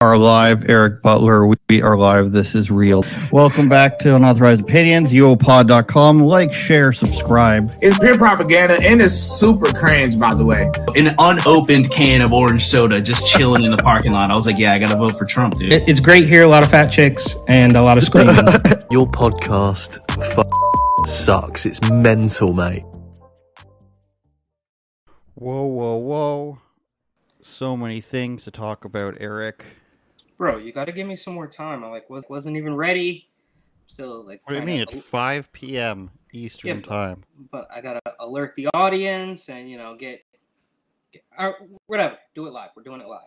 are live. Eric Butler, we are live. This is real. Welcome back to Unauthorized Opinions, uopod.com. Like, share, subscribe. It's pure propaganda and it's super cringe, by the way. An unopened can of orange soda just chilling in the parking lot. I was like, yeah, I got to vote for Trump, dude. It- it's great here. A lot of fat chicks and a lot of screaming. Your podcast f- sucks. It's mental, mate. whoa, whoa, whoa. So many things to talk about, Eric. Bro, you got to give me some more time. I like was, wasn't even ready. Still like. What do you mean? It's 5 p.m. Eastern Yeah, but- Time. But I gotta alert the audience and you know get, get or whatever. Do it live. We're doing it live.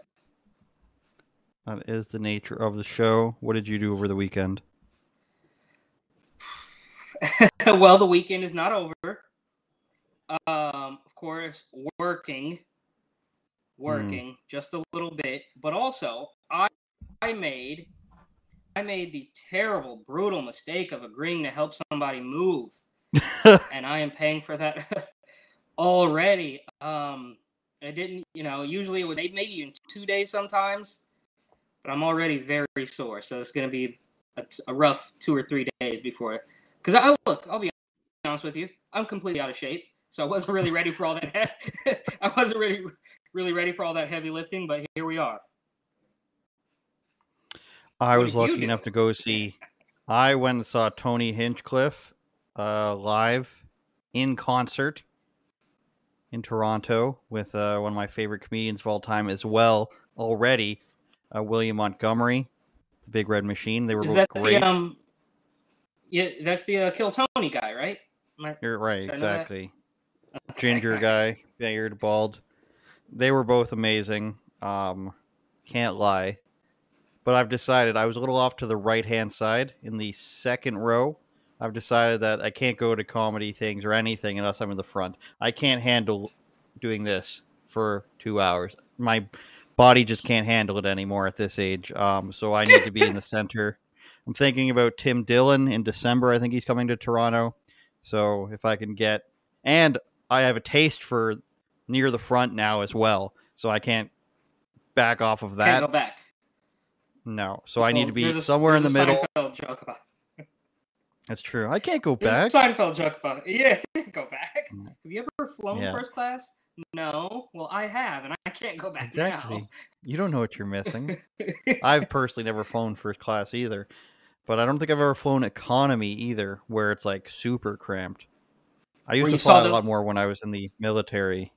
That is the nature of the show. What did you do over the weekend? well, the weekend is not over. Um, of course, working, working just a little bit, but also I made I made the terrible, brutal mistake of agreeing to help somebody move, and I am paying for that already. Um, I didn't, you know, usually it would take maybe in two days sometimes, but I'm already very sore, so it's gonna be a, a rough two or three days before. Because I look, I'll be honest with you, I'm completely out of shape, so I wasn't really ready for all that. I wasn't really really ready for all that heavy lifting, but here we are. I What was lucky enough to go see. I went and saw Tony Hinchcliffe uh, live in concert in Toronto with uh, one of my favorite comedians of all time as well. Already, uh, William Montgomery, the Big Red Machine. They were Is both that great. the um? Yeah, that's the uh, Kill Tony guy, right? I- You're right, Did I know that? exactly. Ginger guy, beard, bald. They were both amazing. Um, can't lie. But I've decided I was a little off to the right hand side in the second row. I've decided that I can't go to comedy things or anything unless I'm in the front. I can't handle doing this for two hours. My body just can't handle it anymore at this age. Um, so I need to be in the center. I'm thinking about Tim Dillon in December. I think he's coming to Toronto. So if I can get, and I have a taste for near the front now as well. So I can't back off of Can't that. go back. No. So I need to be a- somewhere in the a middle. Seinfeld joke about. That's true. I can't go There's back. a Seinfeld joke about. Yeah, go back. Mm. Have you ever flown Yeah. first class? No. Well, I have, and I can't go back Exactly. You don't know what you're missing. I've personally never flown first class either, but I don't think I've ever flown economy either, where it's like super cramped. I used to fly a the- lot more when I was in the military.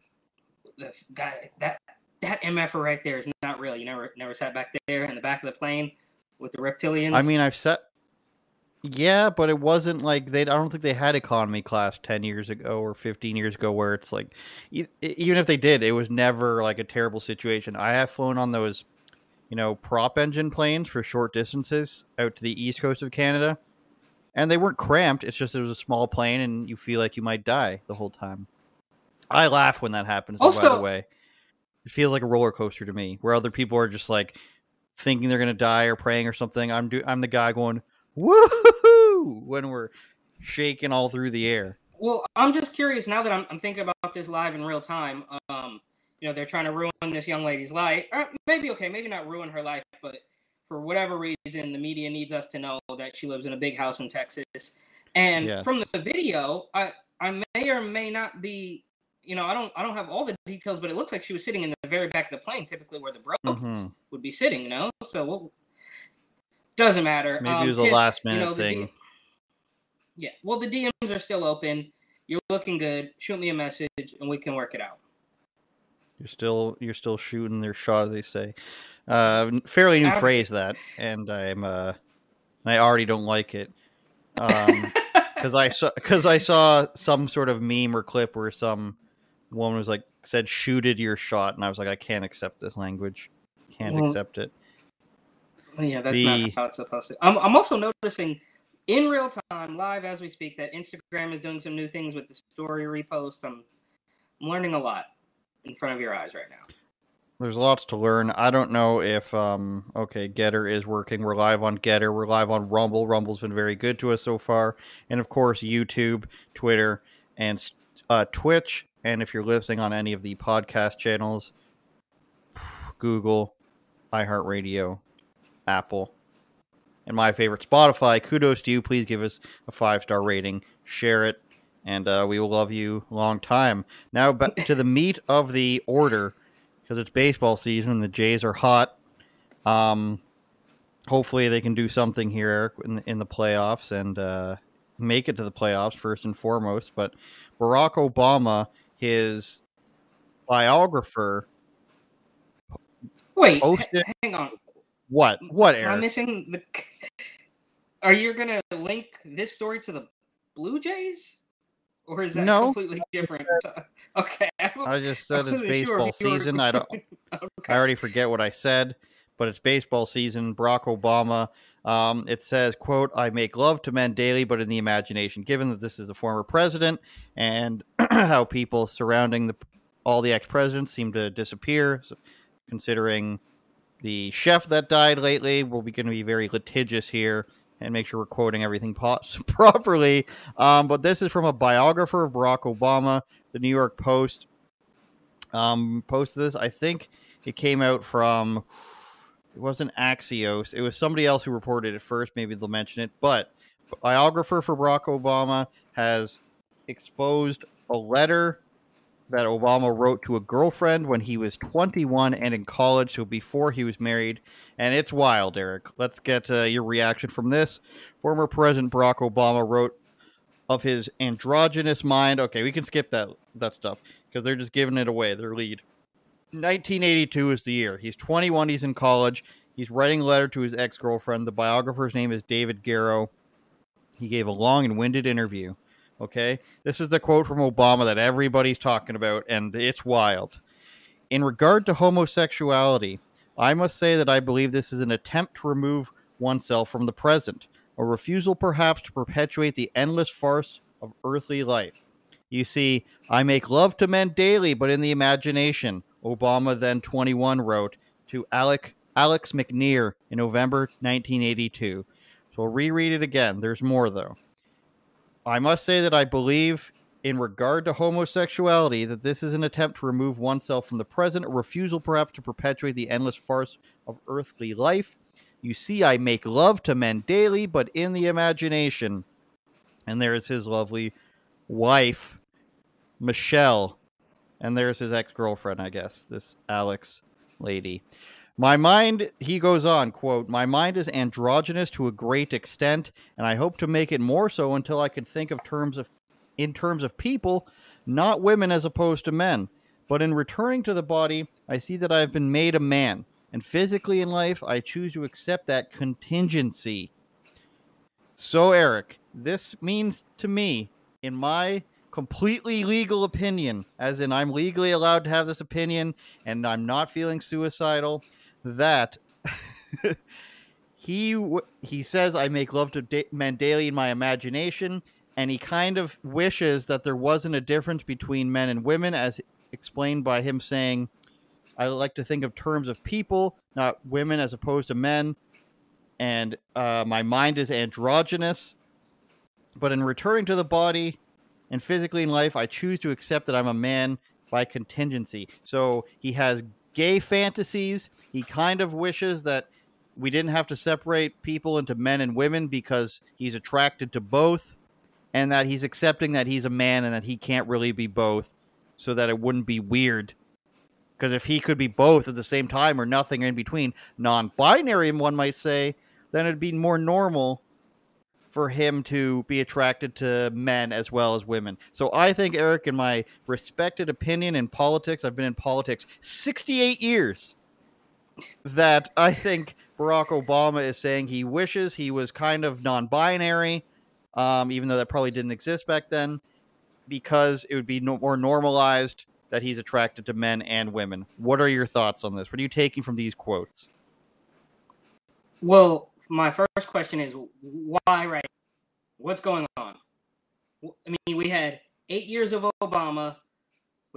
guy that that mf right there is not real. You never never sat back there in the back of the plane with the reptilians. I mean, I've sat. Yeah, but it wasn't like they. I don't think they had economy class ten years ago or fifteen years ago, where it's like, e- even if they did, it was never like a terrible situation. I have flown on those, you know, prop engine planes for short distances out to the east coast of Canada, and they weren't cramped. It's just it was a small plane, and you feel like you might die the whole time. I laugh when that happens. though, by the Also- way, it feels like a roller coaster to me, where other people are just like thinking they're gonna die or praying or something. I'm do I'm the guy going woohoo when we're shaking all through the air. well, I'm just curious now that I'm, I'm thinking about this live in real time. Um, you know, they're trying to ruin this young lady's life. Or maybe okay, maybe not ruin her life, but for whatever reason, the media needs us to know that she lives in a big house in Texas. And from the video, I I may or may not be. You know, I don't I don't have all the details, but it looks like she was sitting in the very back of the plane, typically where the bros Mhm. would be sitting. You know, so what doesn't matter. Maybe Um, it was a last you minute know, thing. D- yeah, well, the DMs are still open. You're looking good. Shoot me a message, and we can work it out. You're still you're still shooting their shot, as they say. Uh, fairly new phrase that, and I'm uh, I already don't like it. Um, because I saw because I saw some sort of meme or clip where some woman was like said shooted your shot, and I was like, I can't accept this language. Can't Well, accept it. Yeah, that's The- not how it's supposed to. I'm, I'm also noticing in real time, live as we speak, that Instagram is doing some new things with the story reposts. I'm, I'm learning a lot in front of your eyes right now. There's lots to learn. I don't know if um okay, GETTR is working. We're live on GETTR. We're live on Rumble. Rumble's been very good to us so far, and of course YouTube, Twitter, and uh, Twitch. And if you're listening on any of the podcast channels, Google, iHeartRadio, Apple, and my favorite Spotify. Kudos to you. Please give us a five star rating, share it, and uh, we will love you long time. Now back to the meat of the order because it's baseball season and the Jays are hot. Um, hopefully they can do something here Eric, in the, in the playoffs and uh, make it to the playoffs first and foremost. But Barack Obama, his biographer, Wait, Posted- hang on. what? What, Am I Eric? missing the? Are you gonna link this story to the Blue Jays, or is that No. completely different? Okay, I just said it's sure baseball were- season. I don't. okay. I already forget what I said, but it's baseball season. Barack Obama. Um, it says, "quote I make love to men daily, but in the imagination." Given that this is the former president and how people surrounding the all the ex presidents seem to disappear, so considering the chef that died lately, we'll be going to be very litigious here and make sure we're quoting everything po- properly. Um, but this is from a biographer of Barack Obama, the New York Post. Um, posted this. I think it came out from it wasn't Axios. It was somebody else who reported it first. Maybe they'll mention it. But biographer for Barack Obama has exposed a letter that Obama wrote to a girlfriend when he was 21 and in college, so before he was married. And it's wild, Eric. Let's get uh, your reaction from this. Former President Barack Obama wrote of his androgynous mind. Okay, we can skip that that stuff because they're just giving it away. Their lead. 1982 is the year. He's 21. He's in college. He's writing a letter to his ex girlfriend. The biographer's name is David Garrow. He gave a long and winded interview. Okay. This is the quote from Obama that everybody's talking about, and it's wild. In regard to homosexuality, I must say that I believe this is an attempt to remove oneself from the present, a refusal perhaps to perpetuate the endless farce of earthly life. You see, I make love to men daily, but in the imagination, Obama, then 21, wrote to Alec, Alex McNear in November 1982. So I'll reread it again. There's more, though. I must say that I believe, in regard to homosexuality, that this is an attempt to remove oneself from the present, a refusal perhaps to perpetuate the endless farce of earthly life. You see, I make love to men daily, but in the imagination. And there is his lovely wife, Michelle. And there's his ex girlfriend, I guess, this Alex lady. My mind, he goes on, quote, my mind is androgynous to a great extent, and I hope to make it more so until I can think of terms of in terms of people, not women as opposed to men. But in returning to the body, I see that I have been made a man, and physically in life, I choose to accept that contingency. So, Eric, this means to me, in my completely legal opinion, as in I'm legally allowed to have this opinion and I'm not feeling suicidal, that he he says I make love to da- men daily in my imagination, and he kind of wishes that there wasn't a difference between men and women, as explained by him saying, "I like to think of terms of people, not women, as opposed to men." And uh, my mind is androgynous, but in returning to the body and physically in life, I choose to accept that I'm a man by contingency. So he has gay fantasies. He kind of wishes that we didn't have to separate people into men and women because he's attracted to both, and that he's accepting that he's a man and that he can't really be both, so that it wouldn't be weird. Because if he could be both at the same time or nothing in between, non binary, one might say, then it'd be more normal for him to be attracted to men as well as women. So I think, Eric, in my respected opinion in politics, I've been in politics 68 years, that I think Barack Obama is saying he wishes he was kind of non binary, um, even though that probably didn't exist back then, because it would be no- more normalized that he's attracted to men and women. What are your thoughts on this? What are you taking from these quotes? Well, my first question is why right? What's going on? I mean, we had eight years of Obama,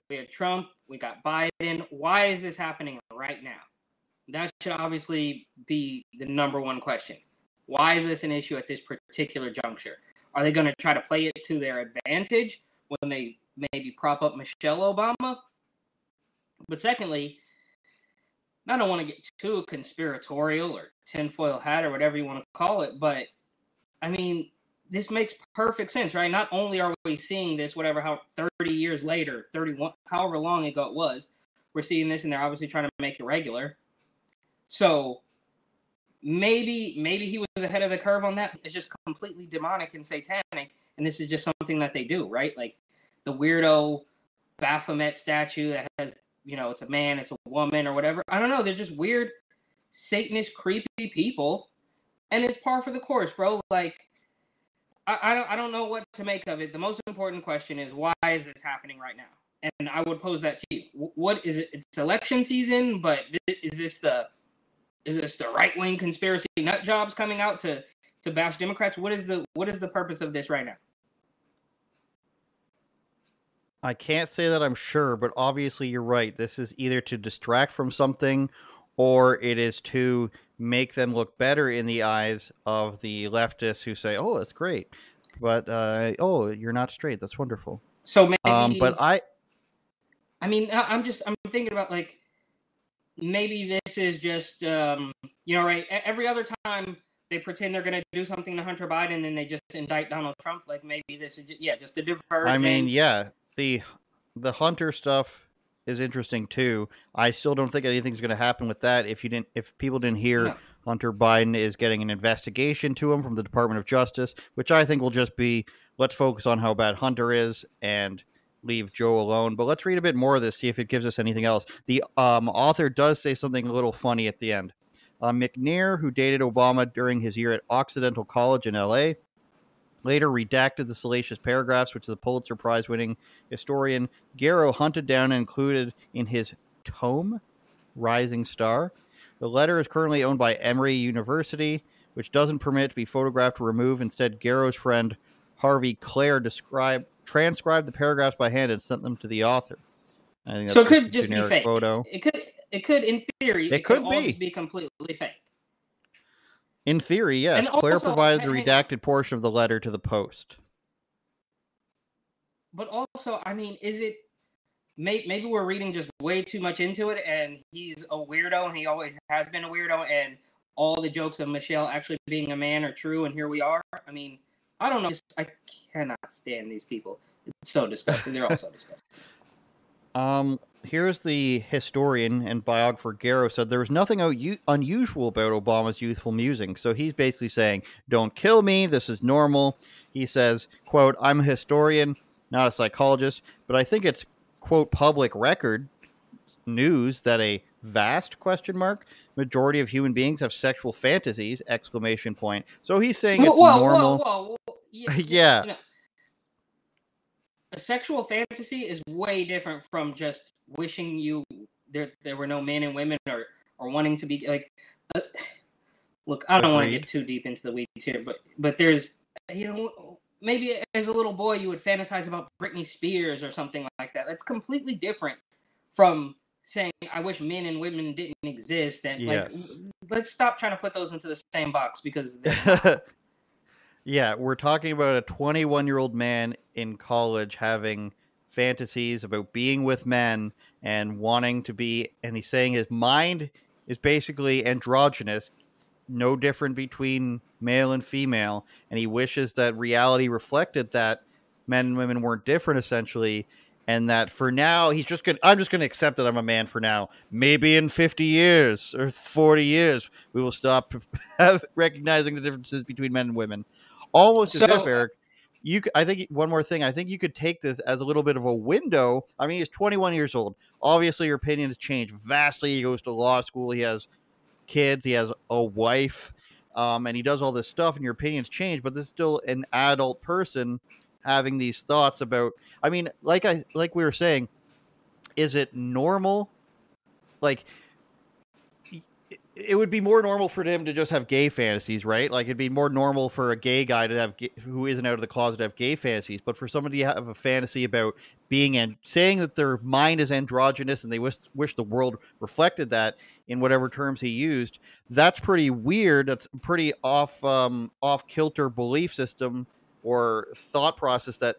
we had Trump, we got Biden. Why is this happening right now? That should obviously be the number one question. Why is this an issue at this particular juncture? Are they going to try to play it to their advantage when they maybe prop up Michelle Obama? But secondly, I don't want to get too conspiratorial or tinfoil hat or whatever you want to call it, but I mean, this makes perfect sense, right? Not only are we seeing this, whatever, how 30 years later, 31, however long ago it was, we're seeing this and they're obviously trying to make it regular. So maybe, maybe he was ahead of the curve on that. It's just completely demonic and satanic. And this is just something that they do, right? Like the weirdo Baphomet statue that has, you know, it's a man, it's a woman or whatever. I don't know. They're just weird, Satanist, creepy people. And it's par for the course, bro. Like, I, I don't I don't know what to make of it. The most important question is why is this happening right now? And I would pose that to you. What is it? It's election season, but is this the is this the right wing conspiracy nut jobs coming out to to bash Democrats? What is the what is the purpose of this right now? I can't say that I'm sure, but obviously you're right. This is either to distract from something or it is to make them look better in the eyes of the leftists who say, "Oh, that's great," but uh, "Oh, you're not straight. That's wonderful." So maybe, um, but I, I mean, I'm just I'm thinking about like maybe this is just um, you know right. Every other time they pretend they're going to do something to Hunter Biden, and then they just indict Donald Trump. Like maybe this is just, yeah, just a diversion. I mean, yeah, the the Hunter stuff is interesting too. I still don't think anything's going to happen with that. If you didn't, if people didn't hear, no. Hunter Biden is getting an investigation to him from the Department of Justice, which I think will just be let's focus on how bad Hunter is and leave Joe alone. But let's read a bit more of this, see if it gives us anything else. The um, author does say something a little funny at the end. Uh, McNear, who dated Obama during his year at Occidental College in LA, later redacted the salacious paragraphs, which the Pulitzer Prize winning historian Garrow hunted down and included in his tome, Rising Star. The letter is currently owned by Emory University, which doesn't permit it to be photographed or removed. Instead, Garrow's friend Harvey Klehr described, transcribed the paragraphs by hand and sent them to the author. I think so it could just be fake. Photo. It could, it could, in theory, it, it could, could be. be completely fake. In theory, yes. And Klehr also, provided the redacted portion of the letter to the Post. But also, I mean, is it maybe we're reading just way too much into it, and he's a weirdo, and he always has been a weirdo, and all the jokes of Michelle actually being a man are true, and here we are. I mean, I don't know. I cannot stand these people. It's so disgusting. They're all so disgusting. Um, here's the historian and biographer Garrow said there was nothing unusual about Obama's youthful musing. So he's basically saying, "Don't kill me. This is normal." He says, "quote I'm a historian, not a psychologist, but I think it's quote public record news that a vast question mark majority of human beings have sexual fantasies exclamation point so he's saying it's whoa, normal whoa, whoa, yeah, yeah. You know, a sexual fantasy is way different from just wishing you there there were no men and women or or wanting to be like uh, look i don't want to get too deep into the weeds here but but there's you know maybe as a little boy you would fantasize about britney spears or something like that. That's completely different from saying i wish men and women didn't exist and yes. like let's stop trying to put those into the same box because yeah we're talking about a 21 year old man in college having fantasies about being with men and wanting to be and he's saying his mind is basically androgynous no different between male and female and he wishes that reality reflected that men and women weren't different essentially and that for now he's just gonna i'm just gonna accept that i'm a man for now. Maybe in 50 years or 40 years we will stop recognizing the differences between men and women. Almost so, as if eric you I think one more thing. I think you could take this as a little bit of a window. I mean, he's 21 years old. Obviously, your opinion has changed vastly. He goes to law school. He has kids. He has a wife, um, and he does all this stuff. And your opinions change, but this is still an adult person having these thoughts about. I mean, like I like we were saying, is it normal? Like it would be more normal for him to just have gay fantasies, right? Like it'd be more normal for a gay guy to have who isn't out of the closet to have gay fantasies, but for somebody to have a fantasy about being and saying that their mind is androgynous and they wish wish the world reflected that in whatever terms he used, that's pretty weird. That's pretty off um, off kilter belief system or thought process that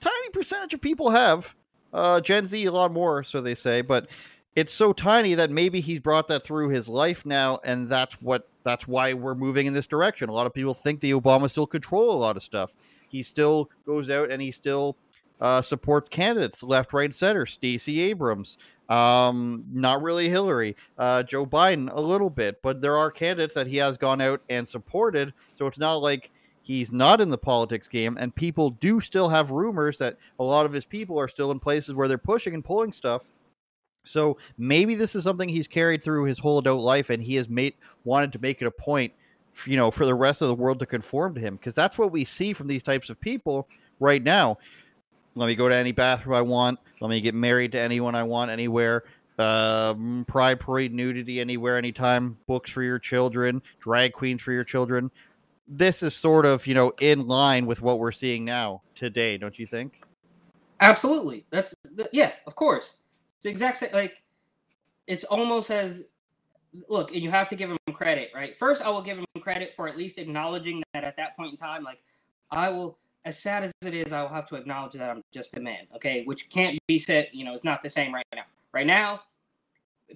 tiny percentage of people have. Uh, Gen Z a lot more, so they say, but it's so tiny that maybe he's brought that through his life now, and that's what that's why we're moving in this direction. A lot of people think the Obama still control a lot of stuff. He still goes out and he still uh, supports candidates left, right, center. Stacey Abrams, um, not really Hillary, uh, Joe Biden a little bit, but there are candidates that he has gone out and supported. So it's not like he's not in the politics game, and people do still have rumors that a lot of his people are still in places where they're pushing and pulling stuff. So maybe this is something he's carried through his whole adult life, and he has made wanted to make it a point, you know, for the rest of the world to conform to him, because that's what we see from these types of people right now. Let me go to any bathroom I want. Let me get married to anyone I want anywhere. Um, pride parade nudity anywhere, anytime. Books for your children, drag queens for your children. This is sort of you know in line with what we're seeing now today, don't you think? Absolutely. That's yeah, of course. The exact same. Like, it's almost as look, and you have to give him credit, right? First, I will give him credit for at least acknowledging that at that point in time, like, I will, as sad as it is, I will have to acknowledge that I'm just a man, okay? Which can't be said, you know, it's not the same right now. Right now,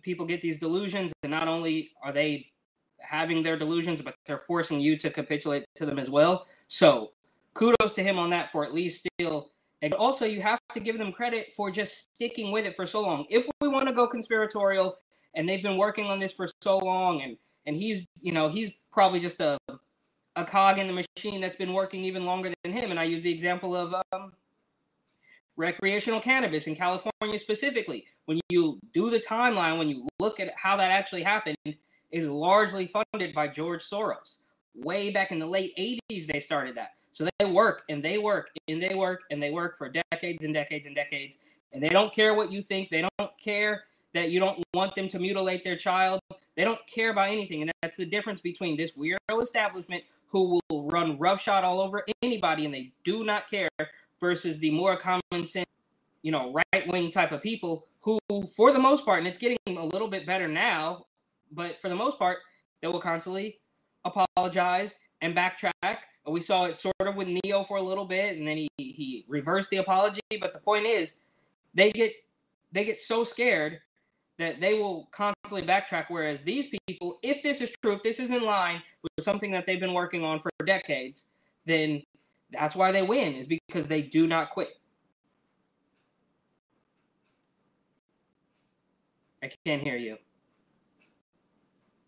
people get these delusions, and not only are they having their delusions, but they're forcing you to capitulate to them as well. So, kudos to him on that for at least still and also, you have to give them credit for just sticking with it for so long. If we want to go conspiratorial, and they've been working on this for so long, and and he's you know he's probably just a a cog in the machine that's been working even longer than him. And I use the example of um, recreational cannabis in California specifically. When you do the timeline, when you look at how that actually happened, is largely funded by George Soros. Way back in the late 80s, they started that. So they work and they work and they work and they work for decades and decades and decades. And they don't care what you think. They don't care that you don't want them to mutilate their child. They don't care about anything. And that's the difference between this weirdo establishment who will run roughshod all over anybody and they do not care versus the more common sense, you know, right wing type of people who, for the most part, and it's getting a little bit better now, but for the most part, they will constantly apologize and backtrack we saw it sort of with Neo for a little bit, and then he he reversed the apology. But the point is, they get they get so scared that they will constantly backtrack. Whereas these people, if this is true, if this is in line with something that they've been working on for decades, then that's why they win. Is because they do not quit. I can't hear you.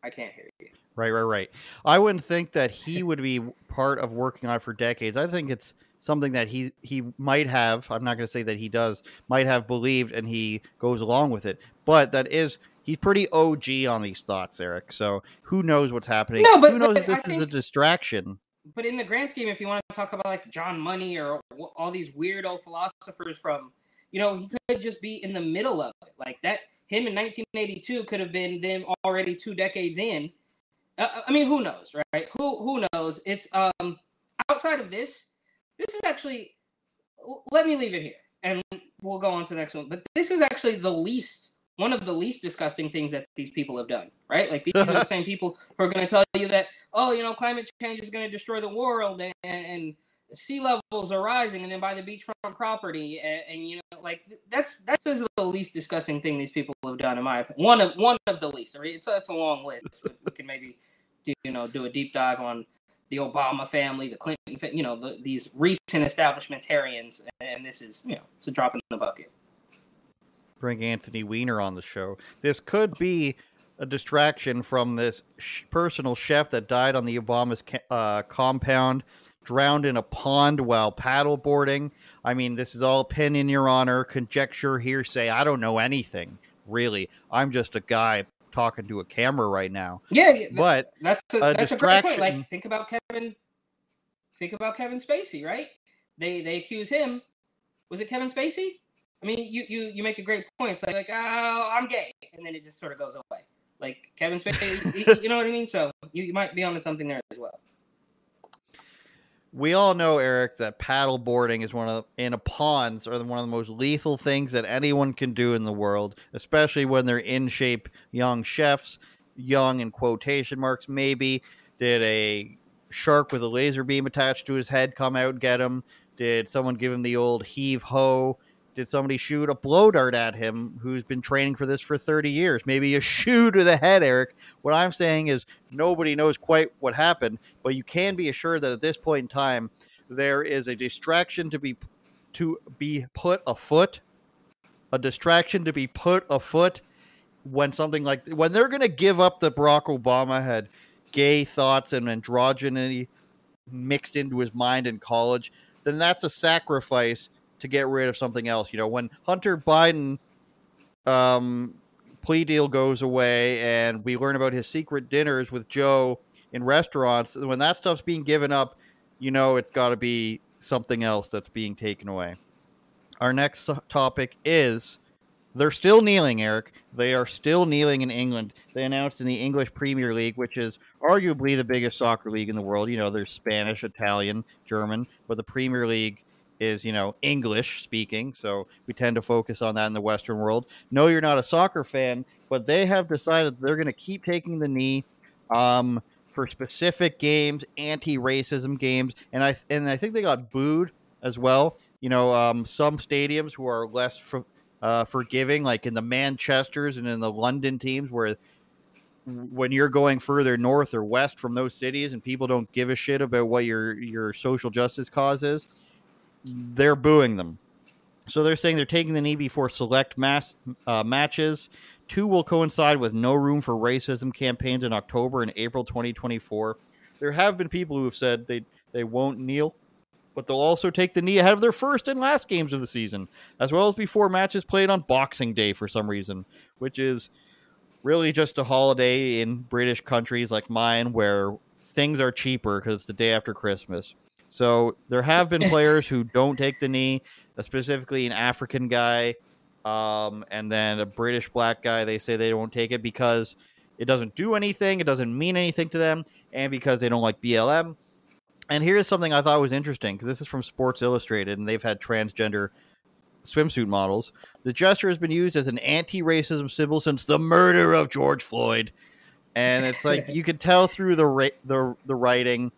I can't hear you. Right, right, right. I wouldn't think that he would be part of working on it for decades. I think it's something that he he might have. I'm not going to say that he does. Might have believed, and he goes along with it. But that is he's pretty OG on these thoughts, Eric. So who knows what's happening? No, but- who knows but if this I is a distraction? but in the grand scheme, if you want to talk about like John Money or all these weirdo philosophers from, you know, he could just be in the middle of it. Like that, him in 1982 could have been them already two decades in. Uh, I mean, who knows, right? Who who knows? It's um outside of this. This is actually. Let me leave it here, and we'll go on to the next one. But this is actually the least one of the least disgusting things that these people have done, right? Like these are the same people who are going to tell you that, oh, you know, climate change is going to destroy the world and, and, and sea levels are rising, and then buy the beachfront property, and, and you know, like that's that's the least disgusting thing these people have done, in my opinion. One of one of the least. I it's a, it's a long list. We, can maybe, do, you know, do a deep dive on the Obama family, the Clinton, you know, the, these recent establishmentarians, and this is, you know, it's a drop in the bucket. Bring Anthony Weiner on the show. This could be a distraction from this sh- personal chef that died on the Obama's ca- uh, compound, drowned in a pond while paddleboarding. I mean, this is all opinion, Your Honor, conjecture, hearsay. I don't know anything, really. I'm just a guy talking to a camera right now. Yeah, yeah, But that's a, a that's a great point. distraction- Like, think about Kevin. Think about Kevin Spacey, right? They they accuse him. Was it Kevin Spacey? I mean, you you you make a great point. It's like, like oh, I'm gay, and then it just sort of goes away. Like Kevin Spacey, y- you know what I mean? So you, you might be onto something there as well. We all know, Eric, that paddleboarding is one of the, in a ponds are one of the most lethal things that anyone can do in the world, especially when they're in shape young chefs, young in quotation marks, maybe. Did a shark with a laser beam attached to his head come out and get him? Did someone give him the old heave ho? Did somebody shoot a blow dart at him who's been training for this for 30 years? Maybe a shoe to the head, Eric. What I'm saying is nobody knows quite what happened, but you can be assured that at this point in time, there is a distraction to be to be put afoot, a distraction to be put afoot when something like when they're going to give up that Barack Obama had gay thoughts and androgyny mixed into his mind in college, then that's a sacrifice to get rid of something else. You know, when Hunter Biden um, plea deal goes away and we learn about his secret dinners with Joe in restaurants, when that stuff's being given up, you know it's got to be something else that's being taken away. Our next topic is they're still kneeling, Eric. They are still kneeling in England. They announced in the English Premier League, which is arguably the biggest soccer league in the world. You know, there's Spanish, Italian, German, but the Premier League is, you know, English speaking. So we tend to focus on that in the Western world. No, you're not a soccer fan, but they have decided they're going to keep taking the knee um, for specific games, anti-racism games, and I and I think they got booed as well. You know, um, some stadiums who are less uh, forgiving, like in the Manchester's and in the London teams, where when you're going further north or west from those cities and people don't give a shit about what your your social justice cause is, they're booing them. So they're saying they're taking the knee before select mass uh, matches. Two will coincide with no room for racism campaigns in October and April 2024. There have been people who have said they they won't kneel but they'll also take the knee ahead of their first and last games of the season, as well as before matches played on Boxing Day for some reason, which is really just a holiday in British countries like mine where things are cheaper because it's the day after Christmas. So there have been players who don't take the knee, specifically an African guy, um, and then a British black guy. They say they won't take it because it doesn't do anything, it doesn't mean anything to them, and because they don't like BLM. And here's something I thought was interesting because this is from Sports Illustrated, and they've had transgender swimsuit models. The gesture has been used as an anti-racism symbol since the murder of George Floyd, and it's like you could tell through the ra- the the writing.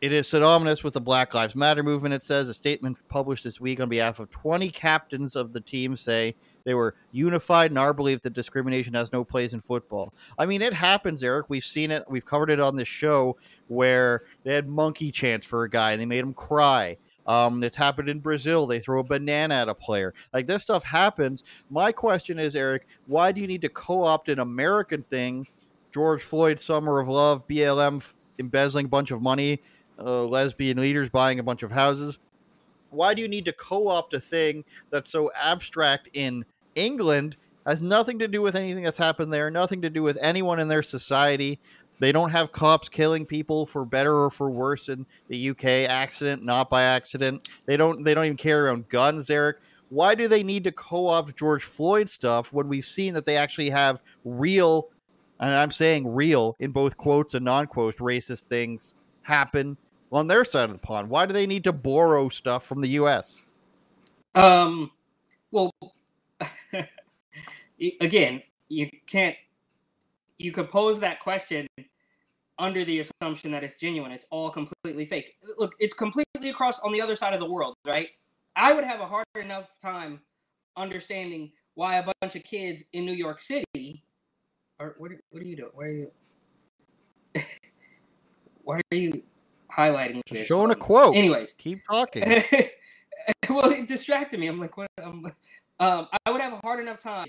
It is synonymous with the Black Lives Matter movement. It says a statement published this week on behalf of 20 captains of the team say they were unified in our belief that discrimination has no place in football. I mean, it happens, Eric. We've seen it. We've covered it on this show where they had monkey chants for a guy and they made him cry. Um, it's happened in Brazil. They throw a banana at a player. Like this stuff happens. My question is, Eric, why do you need to co-opt an American thing? George Floyd, Summer of Love, BLM embezzling a bunch of money, uh, lesbian leaders buying a bunch of houses. Why do you need to co-opt a thing that's so abstract in England has nothing to do with anything that's happened there, nothing to do with anyone in their society. They don't have cops killing people for better or for worse in the UK, accident, not by accident. They don't they don't even carry around guns, Eric. Why do they need to co-opt George Floyd stuff when we've seen that they actually have real and I'm saying real in both quotes and non-quotes racist things happen on their side of the pond? Why do they need to borrow stuff from the US? Um well again, you can't. You could pose that question under the assumption that it's genuine. It's all completely fake. Look, it's completely across on the other side of the world, right? I would have a hard enough time understanding why a bunch of kids in New York City are what are, what are you doing? Why are you why are you highlighting this? Showing a quote. Anyways, keep talking. well, it distracted me. I'm like, what? I'm, um, I would have a hard enough time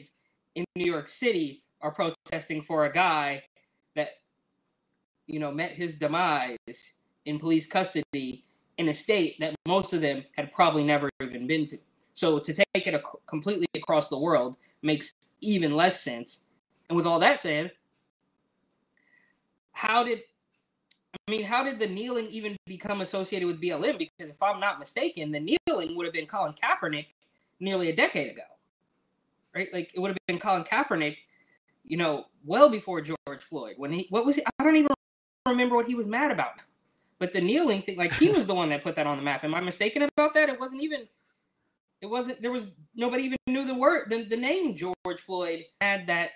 in New York City are protesting for a guy that you know met his demise in police custody in a state that most of them had probably never even been to. So to take it ac- completely across the world makes even less sense. And with all that said, how did I mean, how did the kneeling even become associated with BLM? Because if I'm not mistaken, the kneeling would have been Colin Kaepernick nearly a decade ago right? Like it would have been Colin Kaepernick, you know, well before George Floyd. When he, what was he? I don't even remember what he was mad about now. But the kneeling thing, like he was the one that put that on the map. Am I mistaken about that? It wasn't even. It wasn't. There was nobody even knew the word, the, the name George Floyd had that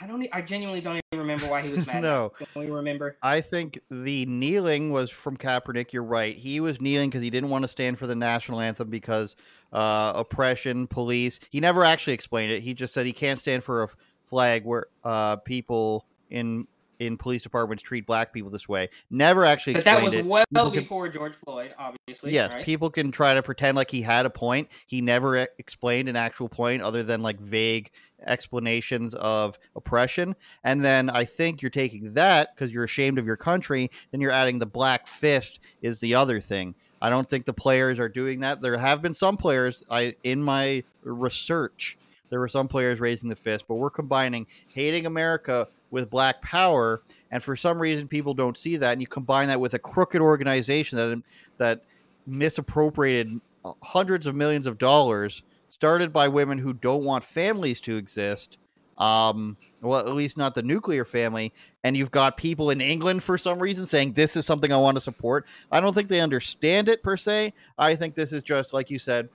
I don't. I genuinely don't even remember why he was mad. No. We remember? I think the kneeling was from Kaepernick. You're right. He was kneeling because he didn't want to stand for the national anthem because uh, oppression, police. He never actually explained it. He just said he can't stand for a flag where uh, people in in police departments treat black people this way. Never actually But that was it. well People can- before George Floyd, obviously. yes, right? people can try to pretend like he had a point. He never explained an actual point other than like vague explanations of oppression. And then I think you're taking that because you're ashamed of your country. Then you're adding the black fist is the other thing. I don't think the players are doing that. There have been some players. I in my research, there were some players raising the fist, but we're combining hating America with black power. And for some reason, people don't see that. And you combine that with a crooked organization that that misappropriated hundreds of millions of dollars, started by women who don't want families to exist. Um, well, at least not the nuclear family. And you've got people in England for some reason saying this is something I want to support. I don't think they understand it per se. I think this is just like you said,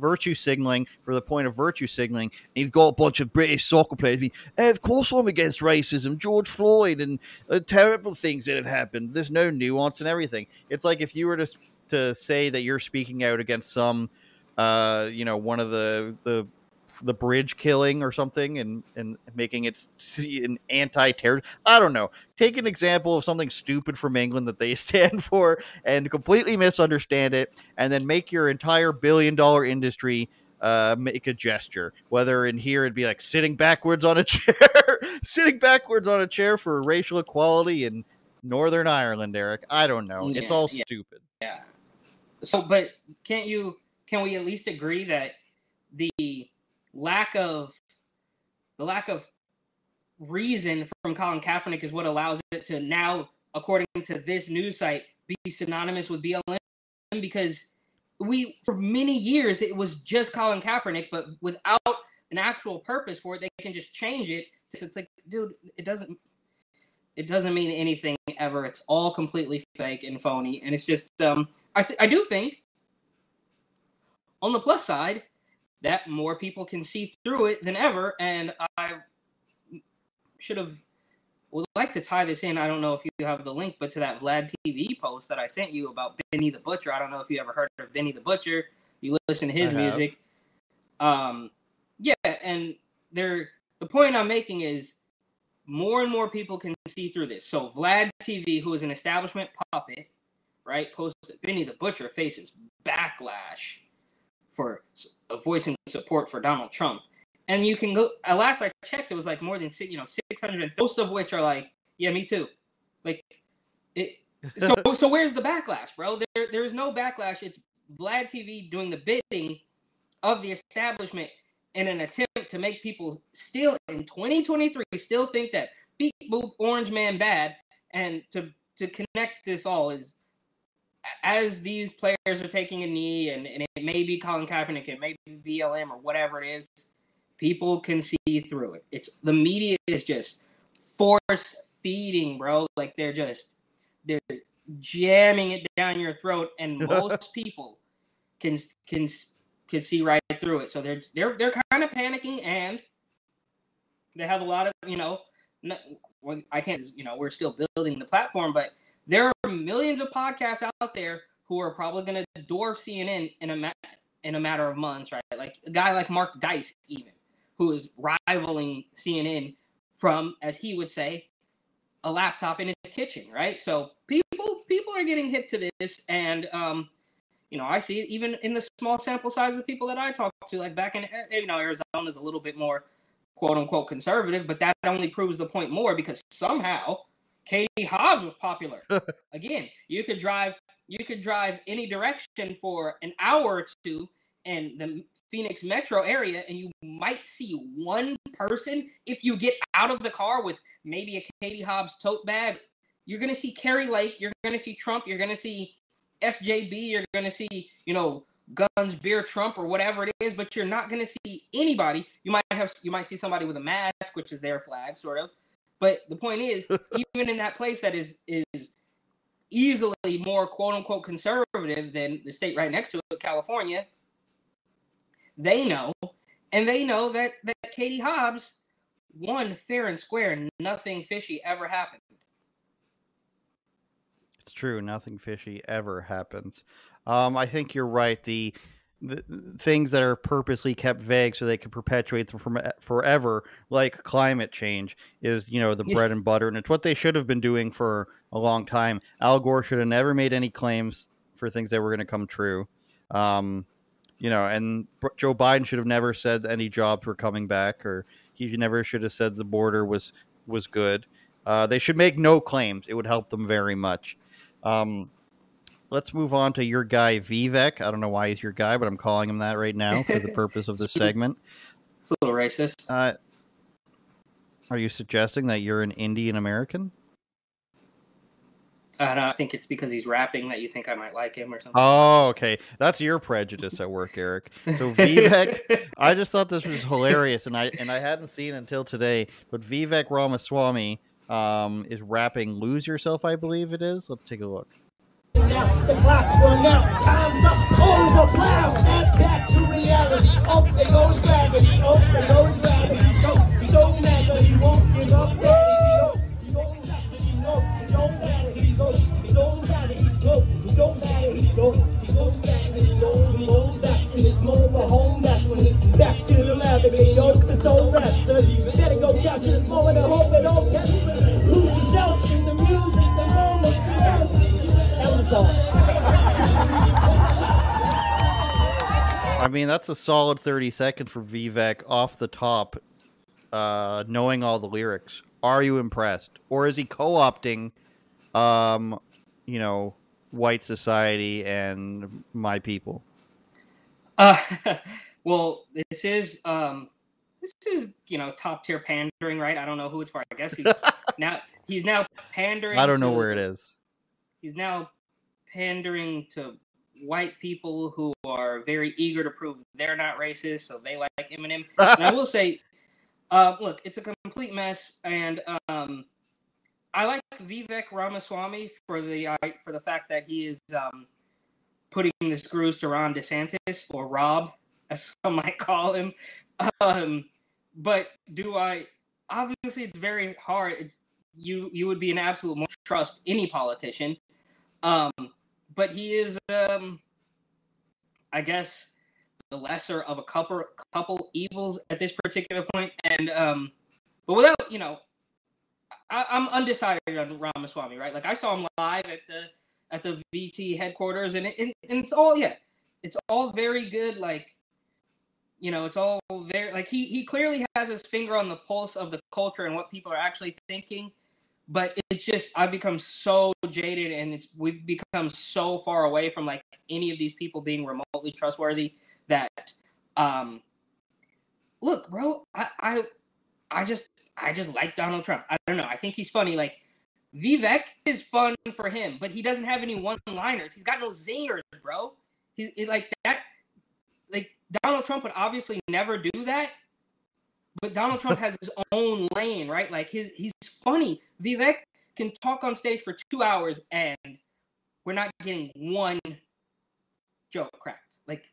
virtue signaling for the point of virtue signaling. And you've got a bunch of British soccer players being, "Eh, of course I'm against racism, George Floyd, and uh, terrible things that have happened. There's no nuance and everything. It's like if you were to to say that you're speaking out against some, uh, you know, one of the the the bridge killing or something and and making it an anti-terror i don't know take an example of something stupid from england that they stand for and completely misunderstand it and then make your entire billion dollar industry uh, make a gesture. Whether in here it'd be like sitting backwards on a chair, sitting backwards on a chair for racial equality in Northern Ireland, Eric. I don't know. it's all yeah. stupid. Yeah. So, but can't you? Can we at least agree that the lack of the lack of reason from Colin Kaepernick is what allows it to now, according to this news site, be synonymous with BLM because we for many years it was just Colin Kaepernick, but without an actual purpose for it, they can just change it. So it's like, dude, it doesn't it doesn't mean anything ever. It's all completely fake and phony, and it's just um I th- I do think on the plus side that more people can see through it than ever, and I should have would like to tie this in. I don't know if you have the link, but to that Vlad TV post that I sent you about Benny the Butcher. I don't know if you ever heard of Benny the Butcher. You listen to his music. Um, yeah, and there. The point I'm making is more and more people can see through this. So Vlad TV, who is an establishment puppet, right, posted that Benny the Butcher faces backlash for uh, voicing support for Donald Trump. And you can go. At last I checked, it was like more than six, you know, six hundred. Most of which are like, yeah, me too. Like, it. So so where's the backlash, bro? There there is no backlash. It's Vlad TV doing the bidding of the establishment in an attempt to make people still in 2023 still think that beat boop orange man bad and to to connect this all is as these players are taking a knee and, and it may be Colin Kaepernick, it may be BLM or whatever it is, people can see through it. It's the media is just force feeding, bro. Like they're just they're jamming it down your throat, and most people can can can see right through it. So they're they're they're kind of panicking, and they have a lot of you know. I can't, you know, we're still building the platform, but there are millions of podcasts out there who are probably going to dwarf CNN in a ma- in a matter of months, right? Like a guy like Mark Dice, even who is rivaling CNN from, as he would say, a laptop in his kitchen, right? So people people are getting hip to this, and um, you know, I see it even in the small sample size of people that I talk to. Like back in, you know, Arizona is a little bit more quote unquote conservative, but that only proves the point more because somehow Katie Hobbs was popular. Again, you could drive you could drive any direction for an hour or two in the Phoenix metro area, and you might see one person if you get out of the car with maybe a Katie Hobbs tote bag. You're gonna see Kari Lake, you're gonna see Trump, you're gonna see FJB, you're gonna see, you know, guns, beer, Trump, or whatever it is, but you're not gonna see anybody. You might have you might see somebody with a mask, which is their flag, sort of. But the point is, even in that place that is is easily more quote unquote conservative than the state right next to it, California, they know, and they know that that Katie Hobbs won fair and square, nothing fishy ever happened. It's true. Nothing fishy ever happens. Um, I think you're right. The, the things that are purposely kept vague so they can perpetuate them from forever, like climate change, is you know the bread and butter, and it's what they should have been doing for a long time. Al Gore should have never made any claims for things that were going to come true. Um, you know, and Joe Biden should have never said any jobs were coming back, or he never should have said the border was was good. Uh, they should make no claims; it would help them very much. Um, let's move on to your guy Vivek. I don't know why he's your guy, but I'm calling him that right now for the purpose of this segment. It's a little racist. Uh, are you suggesting that you're an Indian American? I don't think it's because he's rapping that you think I might like him or something. Oh, okay. That's your prejudice at work, Eric. So Vivek, I just thought this was hilarious, and I and I hadn't seen it until today. But Vivek Ramaswamy um, is rapping "Lose Yourself," I believe it is. Let's take a look. Now the clock's run out, time's up, over, plow, snap back to reality. Oh, there goes gravity, oh, there goes gravity. So, he's so mad, but he won't give up. Daddy, he knows, he knows that he knows his own vanity. He's old, his own vanity, he's low, he don't matter, he's old. He's so sad that he's old, he goes back to his mobile home. That's when it's back to the lab again. Open soul rhapsody. Better go capture this moment and hope it don't catch. Lose yourself That was all. I mean, that's a solid 30 seconds for Vivek off the top, uh, knowing all the lyrics. Are you impressed? Or is he co opting, um, you know, white society and my people? Uh, well, this is um, this is you know top tier pandering, right? I don't know who it's for. I guess he's now he's now pandering. I don't know to- where it is. He's now pandering to white people who are very eager to prove they're not racist, so they like Eminem. and I will say, uh, look, it's a complete mess, and um, I like Vivek Ramaswamy for the uh, for the fact that he is um, putting the screws to Ron DeSantis or Rob, as some might call him. Um, but do I? Obviously, it's very hard. It's you. You would be an absolute trust any politician. Um, but he is, um, I guess, the lesser of a couple couple evils at this particular point. And um, but without you know, I, I'm undecided on Ramaswamy, right? Like I saw him live at the at the VT headquarters, and it, and, and it's all yeah, it's all very good. Like you know, it's all very like he he clearly has his finger on the pulse of the culture and what people are actually thinking. But it's just I've become so jaded, and it's we've become so far away from like any of these people being remotely trustworthy that um look, bro, I I I just I just like Donald Trump. I don't know. I think he's funny. Like Vivek is fun for him, but he doesn't have any one-liners. He's got no zingers, bro. It, like that. Like Donald Trump would obviously never do that, but Donald Trump has his own lane, right? Like his he's funny. Vivek can talk on stage for two hours, and we're not getting one joke cracked. Like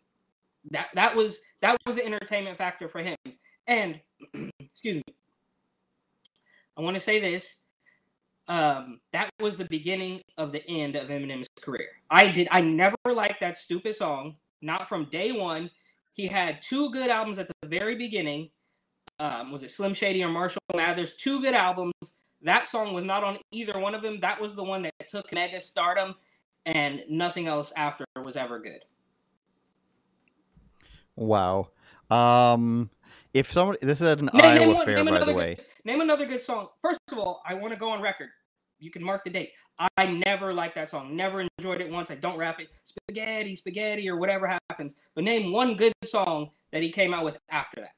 that that was that was the entertainment factor for him. And excuse me, I want to say this. Um, that was the beginning of the end of Eminem's career. I did I never liked that stupid song, not from day one. He had two good albums at the very beginning. Um, was it Slim Shady or Marshall Mathers? Two good albums. That song was not on either one of them. That was the one that took mega stardom, and nothing else after was ever good. Wow. Um, if somebody, this is at an Name- name Iowa one- fair, name by the way. good- name another good song. First of all, I want to go on record. You can mark the date. I never liked that song. Never enjoyed it once. I don't rap it. Spaghetti, spaghetti, or whatever happens. But name one good song that he came out with after that.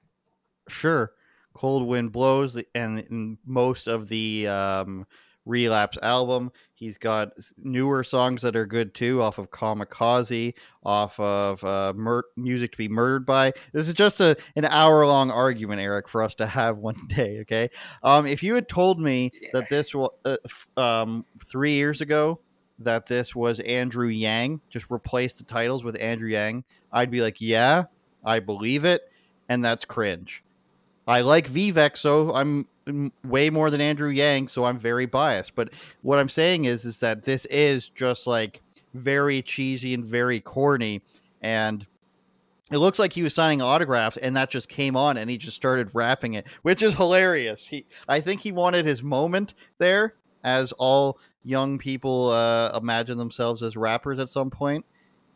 Sure. Cold Wind Blows, and in most of the um, Relapse album, he's got newer songs that are good too, off of Kamikaze, off of uh, Mur- Music to Be Murdered By. This is just a an hour long argument, Eric, for us to have one day. Okay, um, if you had told me that this was uh, f- um, three years ago that this was Andrew Yang, just replace the titles with Andrew Yang, I'd be like, yeah, I believe it, and that's cringe. I like Vivek, so I'm way more than Andrew Yang, so I'm very biased. But what I'm saying is, is that this is just like very cheesy and very corny, and it looks like he was signing autographs, and that just came on, and he just started rapping it, which is hilarious. He, I think he wanted his moment there, as all young people uh, imagine themselves as rappers at some point,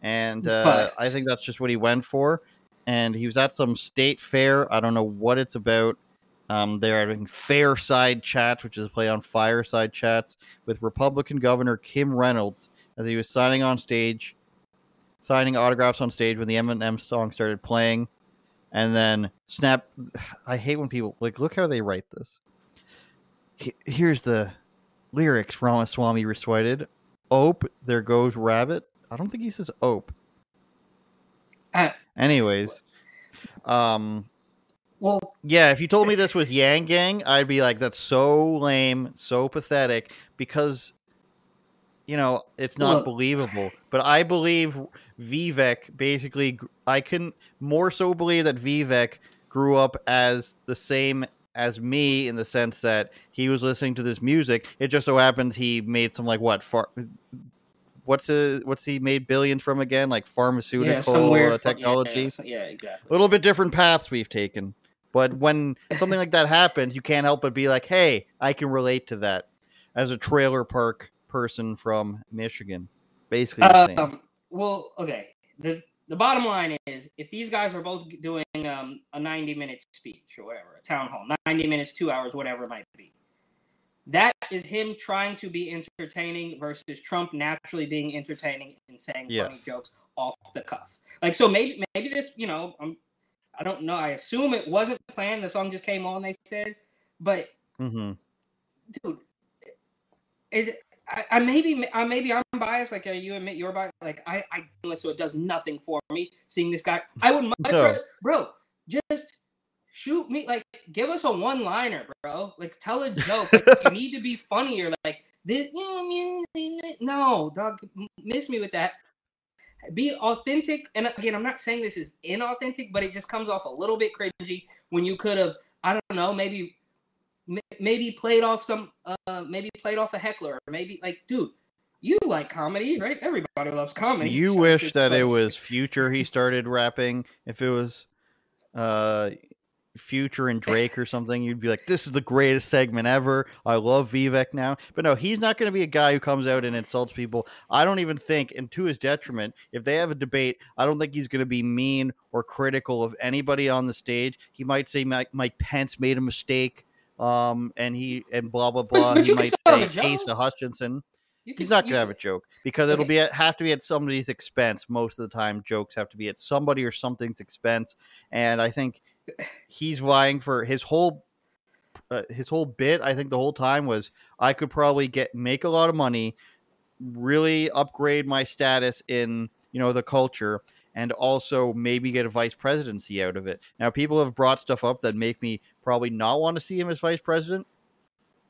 and uh, I think that's just what he went for. And he was at some state fair. I don't know what it's about. Um, they're having Fairside Chats, which is a play on Fireside Chats, with Republican Governor Kim Reynolds as he was signing on stage, signing autographs on stage when the Eminem song started playing, and then snap. I hate when people like look how they write this. Here's the lyrics Ramaswamy recited. Ope, there goes rabbit. I don't think he says ope. Uh, Anyways, um, well, yeah, if you told me this was Yang Gang, I'd be like, that's so lame, so pathetic, because you know it's not Look. believable. But I believe Vivek basically. I can more so believe that Vivek grew up as the same as me in the sense that he was listening to this music. It just so happens he made some like what far. What's a, what's he made billions from again? Like pharmaceutical yeah, uh, technology Yeah, yeah, exactly. A little bit different paths we've taken. But when something like that happens, you can't help but be like, "Hey, I can relate to that." As a trailer park person from Michigan, basically. Um, well, okay. The the bottom line is, if these guys are both doing um, a ninety minute speech or whatever, a town hall, ninety minutes, two hours, whatever it might be, that is him trying to be entertaining versus Trump naturally being entertaining and saying funny jokes off the cuff. Like so, maybe maybe this, you know, I'm, I don't know. I assume it wasn't planned. The song just came on. They said, but mm-hmm. dude, it. I, I maybe I maybe I'm biased, like uh, you admit you're biased. Like I, I so it does nothing for me seeing this guy. I would much No. rather, bro, just shoot me. Like give us a one liner, bro. Like tell a joke. Like, you need to be funnier. Like this, no, dog, miss me with that. Be authentic, and again, I'm not saying this is inauthentic, but it just comes off a little bit cringy when you could have, I don't know, maybe maybe played off some uh maybe played off a heckler or maybe like dude you like comedy right everybody loves comedy You wish that it was Future he started rapping. If it was uh Future and Drake or something, you'd be like, "This is the greatest segment ever. I love Vivek now." But no, he's not going to be a guy who comes out and insults people. I don't even think, and to his detriment, if they have a debate, I don't think he's going to be mean or critical of anybody on the stage. He might say Mike, Mike Pence made a mistake, um, and he and blah blah blah. but he can might say Asa. Hutchinson. You He's not gonna have a joke because it'll be at, have to be at somebody's expense most of the time. Jokes have to be at somebody or something's expense, and I think he's vying for his whole uh, his whole bit. I think the whole time was I could probably get make a lot of money, really upgrade my status in you know the culture, and also maybe get a vice presidency out of it. Now people have brought stuff up that make me probably not want to see him as vice president.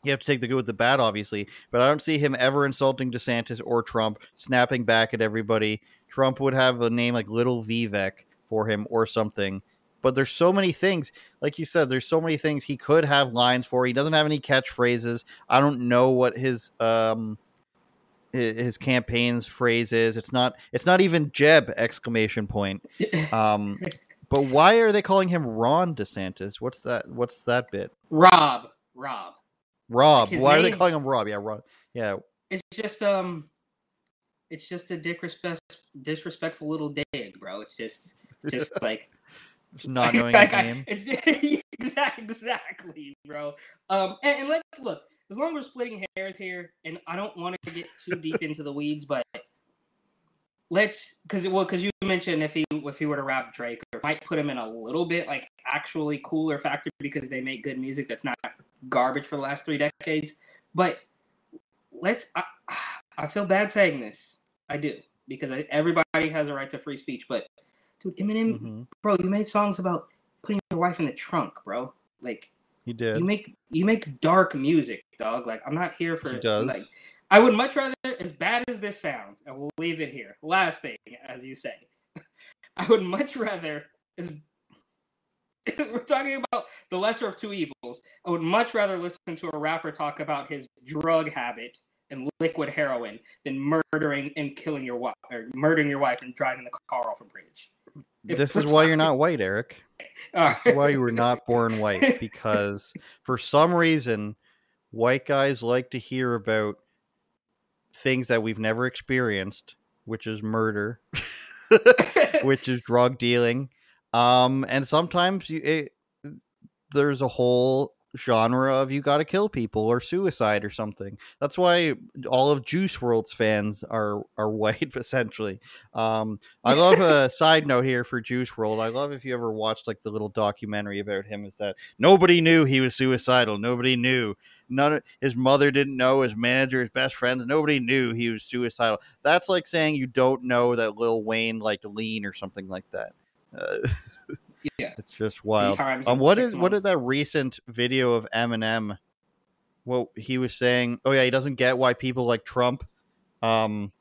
You have to take the good with the bad, obviously, but I don't see him ever insulting DeSantis or Trump, snapping back at everybody. Trump would have a name like Little Vivek for him or something. But there's so many things, like you said, there's so many things he could have lines for. He doesn't have any catchphrases. I don't know what his um hi- his campaign's phrase is. It's not it's not even Jeb exclamation point. Um but why are they calling him Ron DeSantis? What's that what's that bit? rob rob Rob. Why are they calling him Rob? Yeah, Rob. Yeah, it's just um it's just a disrespect disrespectful little dig bro it's just it's just like just not knowing Like, his name. exactly, exactly, bro. Um, and, and let's look. As long as we're splitting hairs here, and I don't want to get too deep into the weeds, but let's because well, because you mentioned if he if he were to rap Drake, or might put him in a little bit like actually cooler factor because they make good music that's not garbage for the last three decades. But let's. I, I feel bad saying this. I do because I, everybody has a right to free speech, but dude, Eminem Mhm. bro, you made songs about putting your wife in the trunk, bro. Like He did. you make you make dark music, dog. Like I'm not here for He does. like I would much rather as bad as this sounds, and we'll leave it here. Last thing, as you say. I would much rather as we're talking about the lesser of two evils. I would much rather listen to a rapper talk about his drug habit and liquid heroin than murdering and killing your wife or murdering your wife and driving the car off a bridge. If this is why you're not white, Eric. This is why you were not born white because for some reason white guys like to hear about things that we've never experienced, which is murder, which is drug dealing. Um and sometimes you it, there's a whole genre of you got to kill people or suicide or something. That's why all of Juice WRLD's fans are are white essentially. Um I love a side note here for Juice WRLD. I love if you ever watched like the little documentary about him is that nobody knew he was suicidal. Nobody knew. None of his mother didn't know, his manager, his best friends, nobody knew he was suicidal. That's like saying you don't know that Lil Wayne liked lean or something like that. Uh, Yeah. it's just wild. Um, what is what months. is that recent video of Eminem? What he was saying? Oh yeah, he doesn't get why people like Trump. Um,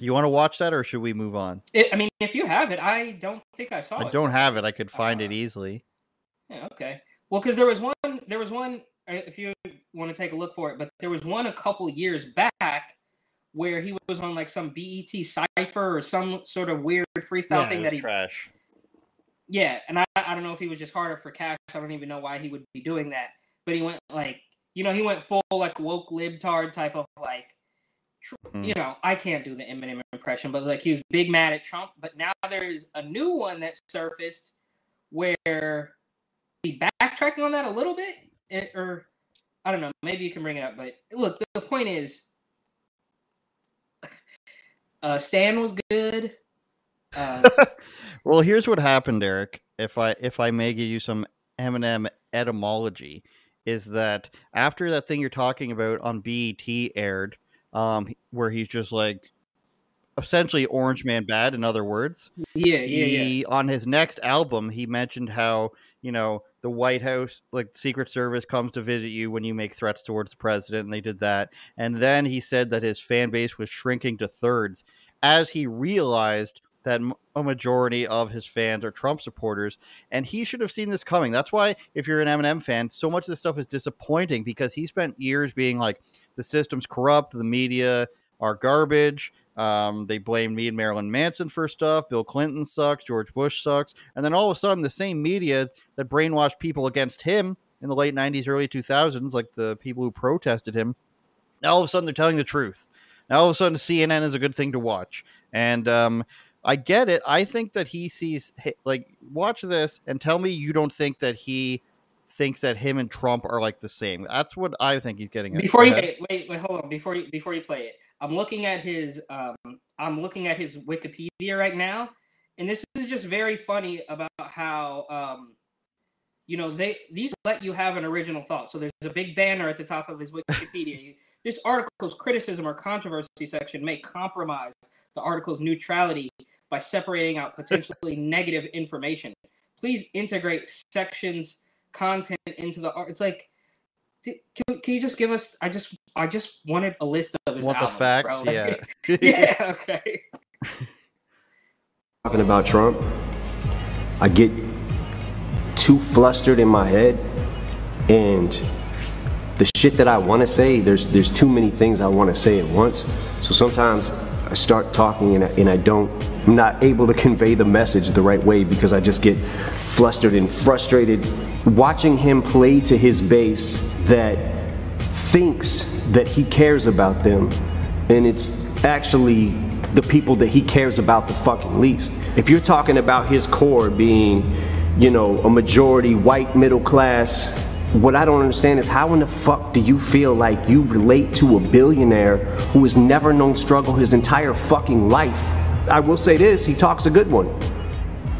you want to watch that, or should we move on? It- I mean, if you have it, I don't think I saw I it. I don't have it. I could find it Uh, easily. Yeah, okay. Well, because there was one, there was one. uh, If you want to take a look for it, but there was one a couple years back where he was on like some BET cipher or some sort of weird freestyle Yeah, thing that he. trash. Yeah, and I, I don't know if he was just hard up for cash. I don't even know why he would be doing that. But he went like, you know, he went full like woke libtard type of like, Mhm. you know, I can't do the Eminem impression, but like he was big mad at Trump. But now there's a new one that surfaced where he backtracking on that a little bit, eh, or I don't know, maybe you can bring it up. But look, the, the point is, uh, Stan was good. Uh, Well, here's what happened, Eric. If I if I may give you some Eminem etymology, is that after that thing you're talking about on BET aired, um, where he's just like essentially Orange Man bad. In other words, yeah, yeah, yeah. on his next album he mentioned how you know the white house like secret service comes to visit you when you make threats towards the president and they did that and then he said that his fan base was shrinking to thirds as he realized that a majority of his fans are Trump supporters, and he should have seen this coming. That's why, if you're an Eminem fan, so much of this stuff is disappointing because he spent years being like, the system's corrupt, the media are garbage. Um, they blamed me and Marilyn Manson for stuff. Bill Clinton sucks. George Bush sucks. And then all of a sudden, the same media that brainwashed people against him in the late 90s, early 2000s, like the people who protested him, now all of a sudden they're telling the truth. Now all of a sudden CNN is a good thing to watch. And um, I get it. I think that he sees, like, watch this and tell me you don't think that he thinks that him and Trump are like the same. That's what I think he's getting at. Before you wait, wait, wait, hold on. Before you before you play it, I'm looking at his um I'm looking at his Wikipedia right now, and this is just very funny about how um you know they these let you have an original thought. So there's a big banner at the top of his Wikipedia. this article's criticism or controversy section may compromise the article's neutrality by separating out potentially negative information. Please integrate sections content into the art. It's like Can, can you just give us? I just I just wanted a list of his Want the facts? bro. Yeah. yeah. Okay. talking about Trump, I get too flustered in my head, and the shit that I want to say, there's there's too many things I want to say at once. So sometimes I start talking and I, and I don't, I'm not able to convey the message the right way because I just get flustered and frustrated. Watching him play to his base that thinks that he cares about them, and it's actually the people that he cares about the fucking least. If you're talking about his core being, you know, a majority white middle class, what I don't understand is how in the fuck do you feel like you relate to a billionaire who has never known struggle his entire fucking life? I will say this, he talks a good one.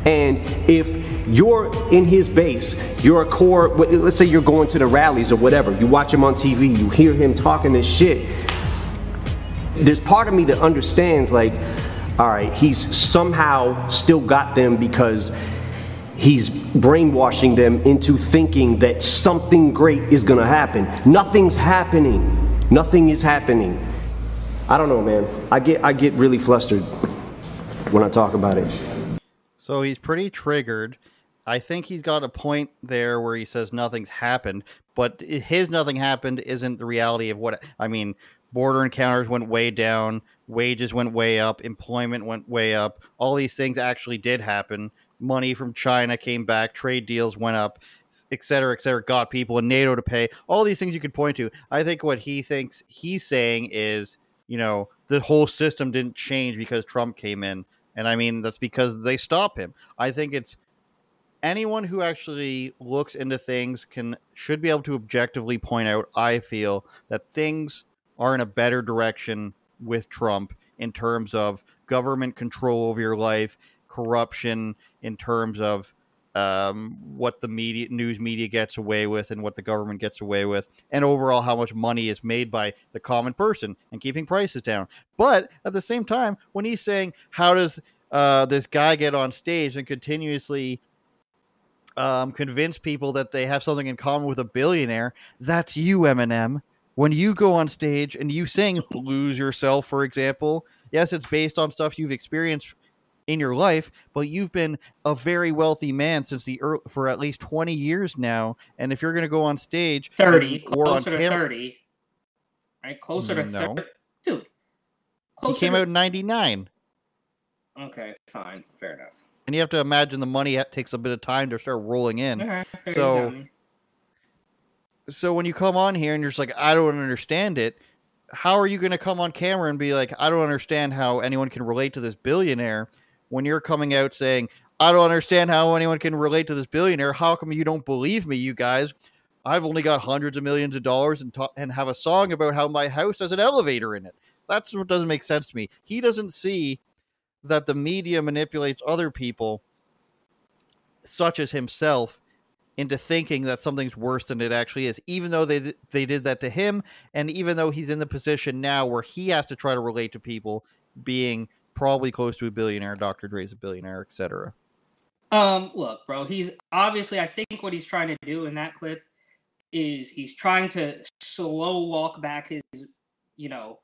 And if you're in his base, you're a core, let's say you're going to the rallies or whatever, you watch him on TV, you hear him talking this shit. There's part of me that understands, like, all right, he's somehow still got them because he's brainwashing them into thinking that something great is gonna happen. Nothing's happening. Nothing is happening. I don't know, man. I get I get really flustered when I talk about it. So he's pretty triggered. I think he's got a point there where he says nothing's happened, but his nothing happened isn't the reality of what I mean. Border encounters went way down, wages went way up, employment went way up. All these things actually did happen. Money from China came back, trade deals went up, et cetera, et cetera, got people in NATO to pay. All these things you could point to. I think what he thinks he's saying is, you know, the whole system didn't change because Trump came in. And I mean, that's because they stop him. I think it's anyone who actually looks into things can should be able to objectively point out i feel that things are in a better direction with trump in terms of government control over your life corruption in terms of um, what the media news media gets away with and what the government gets away with and overall how much money is made by the common person and keeping prices down but at the same time when he's saying how does uh, this guy get on stage and continuously um, convince people that they have something in common with a billionaire. That's you, Eminem. When you go on stage and you sing "Lose Yourself," for example, yes, it's based on stuff you've experienced in your life, but you've been a very wealthy man since the ear for at least twenty years now. And if you're going to go on stage, 30, or on closer to camera, 30. Right? Closer to No. 30. Dude. he came to- out in '99. Okay, fine. Fair enough. And you have to imagine the money takes a bit of time to start rolling in. All right, fair So- enough. so when you come on here and you're just like, I don't understand it, how are you going to come on camera and be like, I don't understand how anyone can relate to this billionaire when you're coming out saying, I don't understand how anyone can relate to this billionaire? How come you don't believe me, you guys? I've only got hundreds of millions of dollars and, ta- and have a song about how my house has an elevator in it. That's what doesn't make sense to me. He doesn't see that the media manipulates other people, such as himself, into thinking that something's worse than it actually is, even though they they did that to him, and even though he's in the position now where he has to try to relate to people, being probably close to a billionaire, Dr. Dre's a billionaire, etc. Um, look, bro, he's obviously I think what he's trying to do in that clip is he's trying to slow walk back his, you know,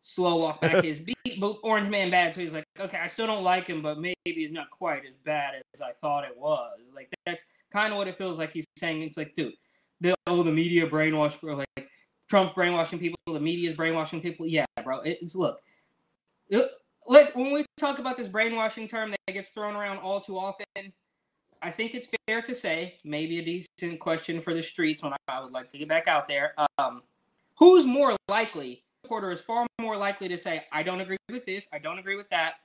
slow walk back his beat but Orange Man bad. So he's like, okay, I still don't like him, but maybe he's not quite as bad as I thought it was. Like that's kind of what it feels like he's saying. It's like, dude, the oh the media brainwash, bro. Like Trump's brainwashing people, the media's brainwashing people. Yeah, bro. It- It's look. it- Like when we talk about this brainwashing term that gets thrown around all too often, I think it's fair to say, maybe a decent question for the streets when I would like to get back out there. Um, who's more likely? Reporter is far more likely to say, "I don't agree with this. I don't agree with that,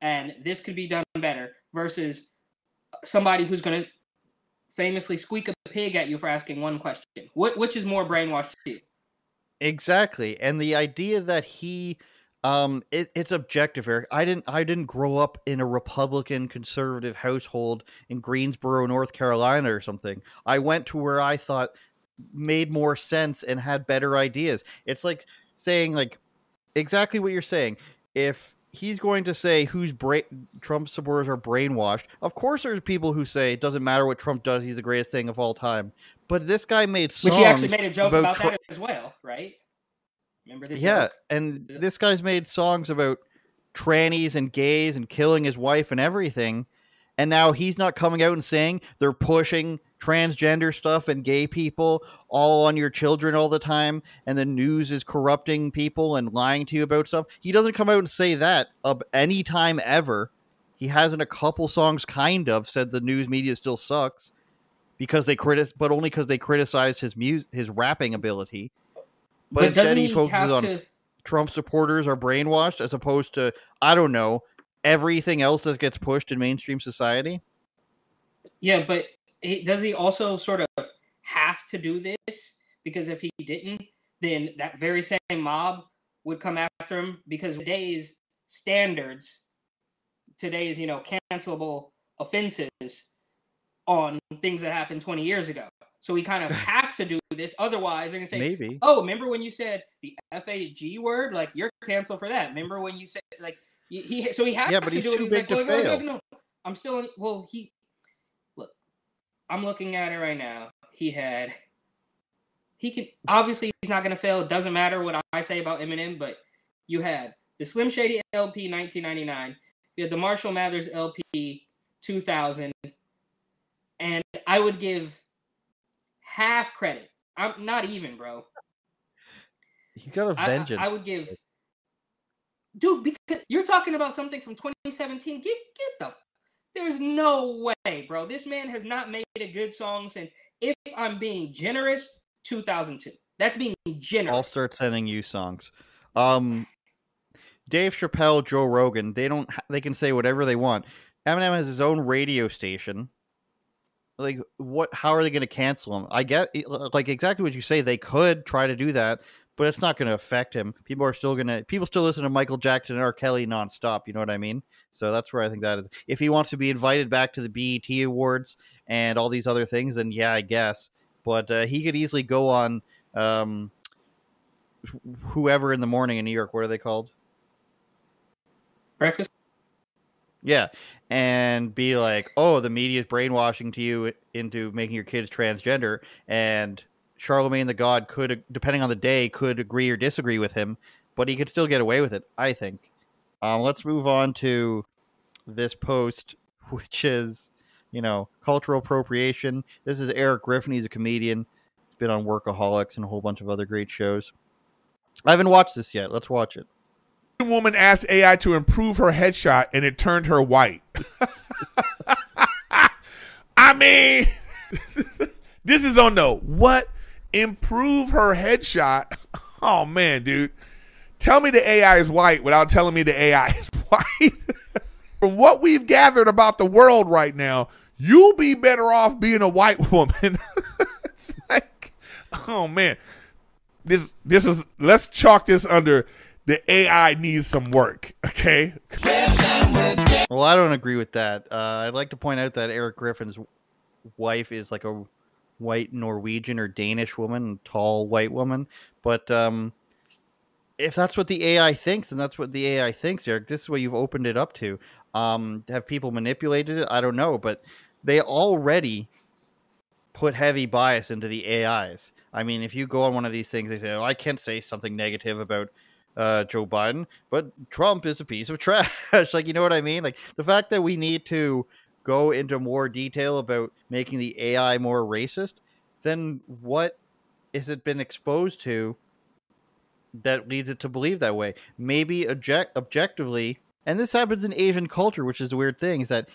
and this could be done better." Versus somebody who's going to famously squeak a pig at you for asking one question. Which is more brainwashed to you? Exactly, and the idea that he, um, it, it's objective, Eric. I didn't, I didn't grow up in a Republican conservative household in Greensboro, North Carolina, or something. I went to where I thought made more sense and had better ideas. It's like saying like exactly what you're saying. If he's going to say who's bra- Trump supporters are brainwashed, of course there's people who say it doesn't matter what Trump does, he's the greatest thing of all time. But this guy made songs Which he actually made a joke about, Tru- that as well, right? Remember this? yeah, and Yeah. this guy's made songs about trannies and gays and killing his wife and everything. And now he's not coming out and saying they're pushing transgender stuff and gay people all on your children all the time and the news is corrupting people and lying to you about stuff. He doesn't come out and say that of any time ever. He has in a couple songs kind of said the news media still sucks because they critic but only because they criticized his music his rapping ability. But, instead doesn't he he focuses on to? Trump supporters are brainwashed as opposed to I don't know everything else that gets pushed in mainstream society. Yeah, but he, does he also sort of have to do this? Because if he didn't, then that very same mob would come after him because today's standards, today's, you know, cancelable offenses on things that happened 20 years ago. So he kind of has to do this. Otherwise, they're to say, Maybe. oh, remember when you said the FAG word? Like, you're canceled for that. Remember when you said, like, he, he so he has Yeah, but to he's do it. too He's big like, to well, no, no, no, I'm still in, well, he, look, I'm looking at it right now. He had, he can, obviously, he's not going to fail. It doesn't matter what I say about Eminem, but you had the Slim Shady LP 1999, you had the Marshall Mathers LP 2000, and I would give half credit. I'm not even, bro. He's got a vengeance. I would give, dude, because you're talking about something from 2017. Get get the. There's no way, bro. This man has not made a good song since. If I'm being generous, 2002. That's being generous. I'll start sending you songs. Um, Dave Chappelle, Joe Rogan, they don't. They can say whatever they want. Eminem has his own radio station. Like, what? How are they going to cancel him? I get, like, exactly what you say. They could try to do that, but it's not going to affect him. People are still going to. People still listen to Michael Jackson and R. Kelly nonstop. You know what I mean? So that's where I think that is. If he wants to be invited back to the BET Awards and all these other things, then yeah, I guess. But uh, he could easily go on um, whoever in the morning in New York. What are they called? breakfast. Yeah, and be like, "Oh, the media is brainwashing to you into making your kids transgender," and Charlemagne the God could, depending on the day, could agree or disagree with him, but he could still get away with it. I think. Um, let's move on to this post, which is, you know, cultural appropriation. This is Erik Griffin. He's a comedian. He's been on Workaholics and a whole bunch of other great shows. I haven't watched this yet. Let's watch it. Woman asked AI to improve her headshot and it turned her white. I mean, this is on the what? Improve her headshot? Oh man, dude. Tell me the AI is white without telling me the AI is white. From what we've gathered about the world right now, you'll be better off being a white woman. it's like, oh man this this is let's chalk this under the AI needs some work. Okay, Well, I don't agree with that. Uh, I'd like to point out that Erik Griffin's wife is like a white Norwegian or Danish woman, tall white woman. But um, if that's what the AI thinks, then that's what the AI thinks, Eric. This is what you've opened it up to. Um, have people manipulated it? I don't know, but they already put heavy bias into the AIs. I mean, if you go on one of these things, they say, "Oh, I can't say something negative about uh, Joe Biden, but Trump is a piece of trash." like, you know what I mean? Like the fact that we need to go into more detail about making the AI more racist, then what is it been exposed to that leads it to believe that way? Maybe object- objectively, and this happens in Asian culture, which is a weird thing, is that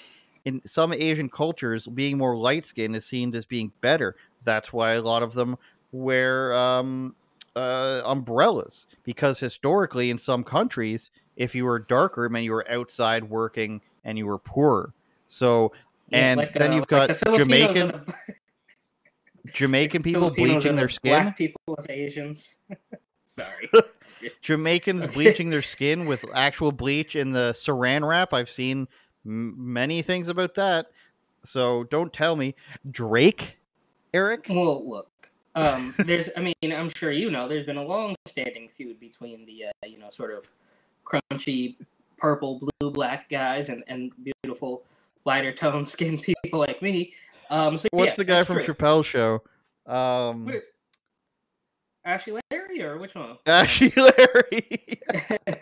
in some Asian cultures, being more light skinned is seen as being better. That's why a lot of them wear um, uh, umbrellas because historically, in some countries, if you were darker, it meant you were outside working and you were poorer. So, Yeah, and like, then uh, you've got Jamaican the- Jamaican people bleaching the their skin. Black people of Asians. Sorry. Jamaicans bleaching their skin with actual bleach in the saran wrap. I've seen m- many things about that. So don't tell me Drake, Eric. Well, look. Um, there's, I mean, I'm sure you know, there's been a long-standing feud between the, uh, you know, sort of crunchy purple, blue, black guys and and beautiful lighter tone skinned people like me. Um, so What's yeah, the guy from true. Chappelle's show? Um, Wait, Ashy Larry or which one? Ashy Larry.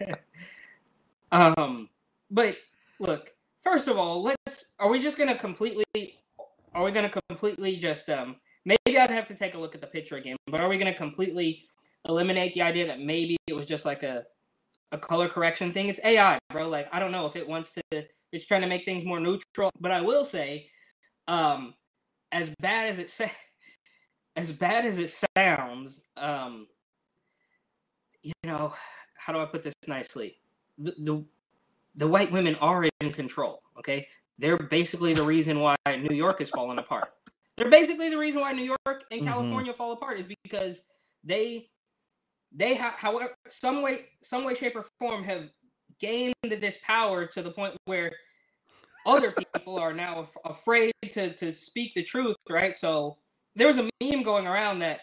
um, but look, first of all, let's. Are we just gonna completely? Are we gonna completely just um? Maybe I'd have to take a look at the picture again. But are we gonna completely eliminate the idea that maybe it was just like a a color correction thing? It's AI, bro. Like I don't know if it wants to. It's trying to make things more neutral. But I will say, um, as bad as it sa- as bad as it sounds, um, you know, how do I put this nicely? The, the the white women are in control. Okay, they're basically the reason why New York is falling apart. They're basically the reason why New York and Mhm. California fall apart is because they they have, however, some way, some way, shape, or form, have gained this power to the point where other people are now af- afraid to to speak the truth. Right. So there was a meme going around that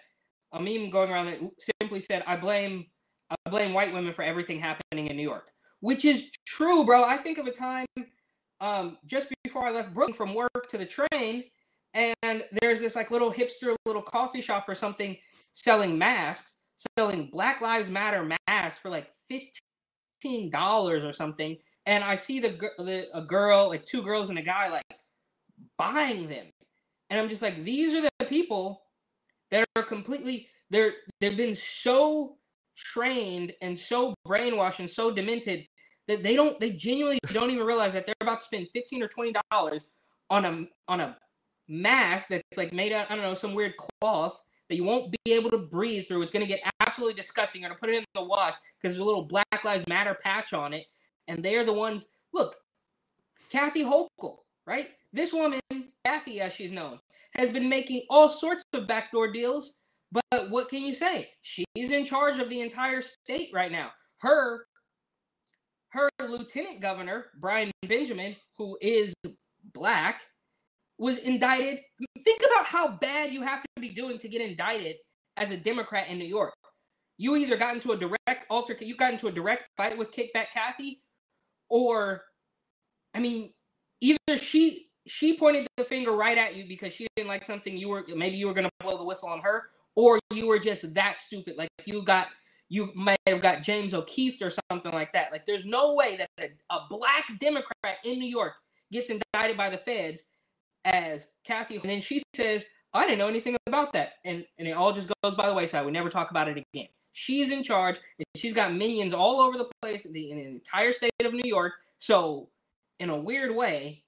a meme going around that simply said, "I blame I blame white women for everything happening in New York," which is true, bro. I think of a time um, just before I left Brooklyn from work to the train, and there's this like little hipster little coffee shop or something selling masks, selling Black Lives Matter masks for like fifteen dollars or something. And I see the, the a girl, like two girls and a guy, like buying them. And I'm just like, these are the people that are completely they're they've been so trained and so brainwashed and so demented that they don't they genuinely don't even realize that they're about to spend 15 or 20 dollars on a on a mask that's like made out I don't know some weird cloth that you won't be able to breathe through. It's going to get absolutely disgusting. You're going to put it in the wash because there's a little Black Lives Matter patch on it, and they're the ones. Look, Kathy Hochul, right? This woman, Kathy, as she's known, has been making all sorts of backdoor deals. But what can you say? She's in charge of the entire state right now. Her, her lieutenant governor, Brian Benjamin, who is black, was indicted. Think about how bad you have to be doing to get indicted as a Democrat in New York. You either got into a direct alter, you got into a direct fight with Kickback Kathy, or, I mean, either she she pointed the finger right at you because she didn't like something you were maybe you were gonna blow the whistle on her, or you were just that stupid. Like you got you might have got James O'Keefe or something like that. Like there's no way that a, a black Democrat in New York gets indicted by the feds as Kathy. And then she says, I didn't know anything about that. And, and it all just goes by the wayside. We never talk about it again. She's in charge, and she's got minions all over the place in the, in the entire state of New York. So, in a weird way,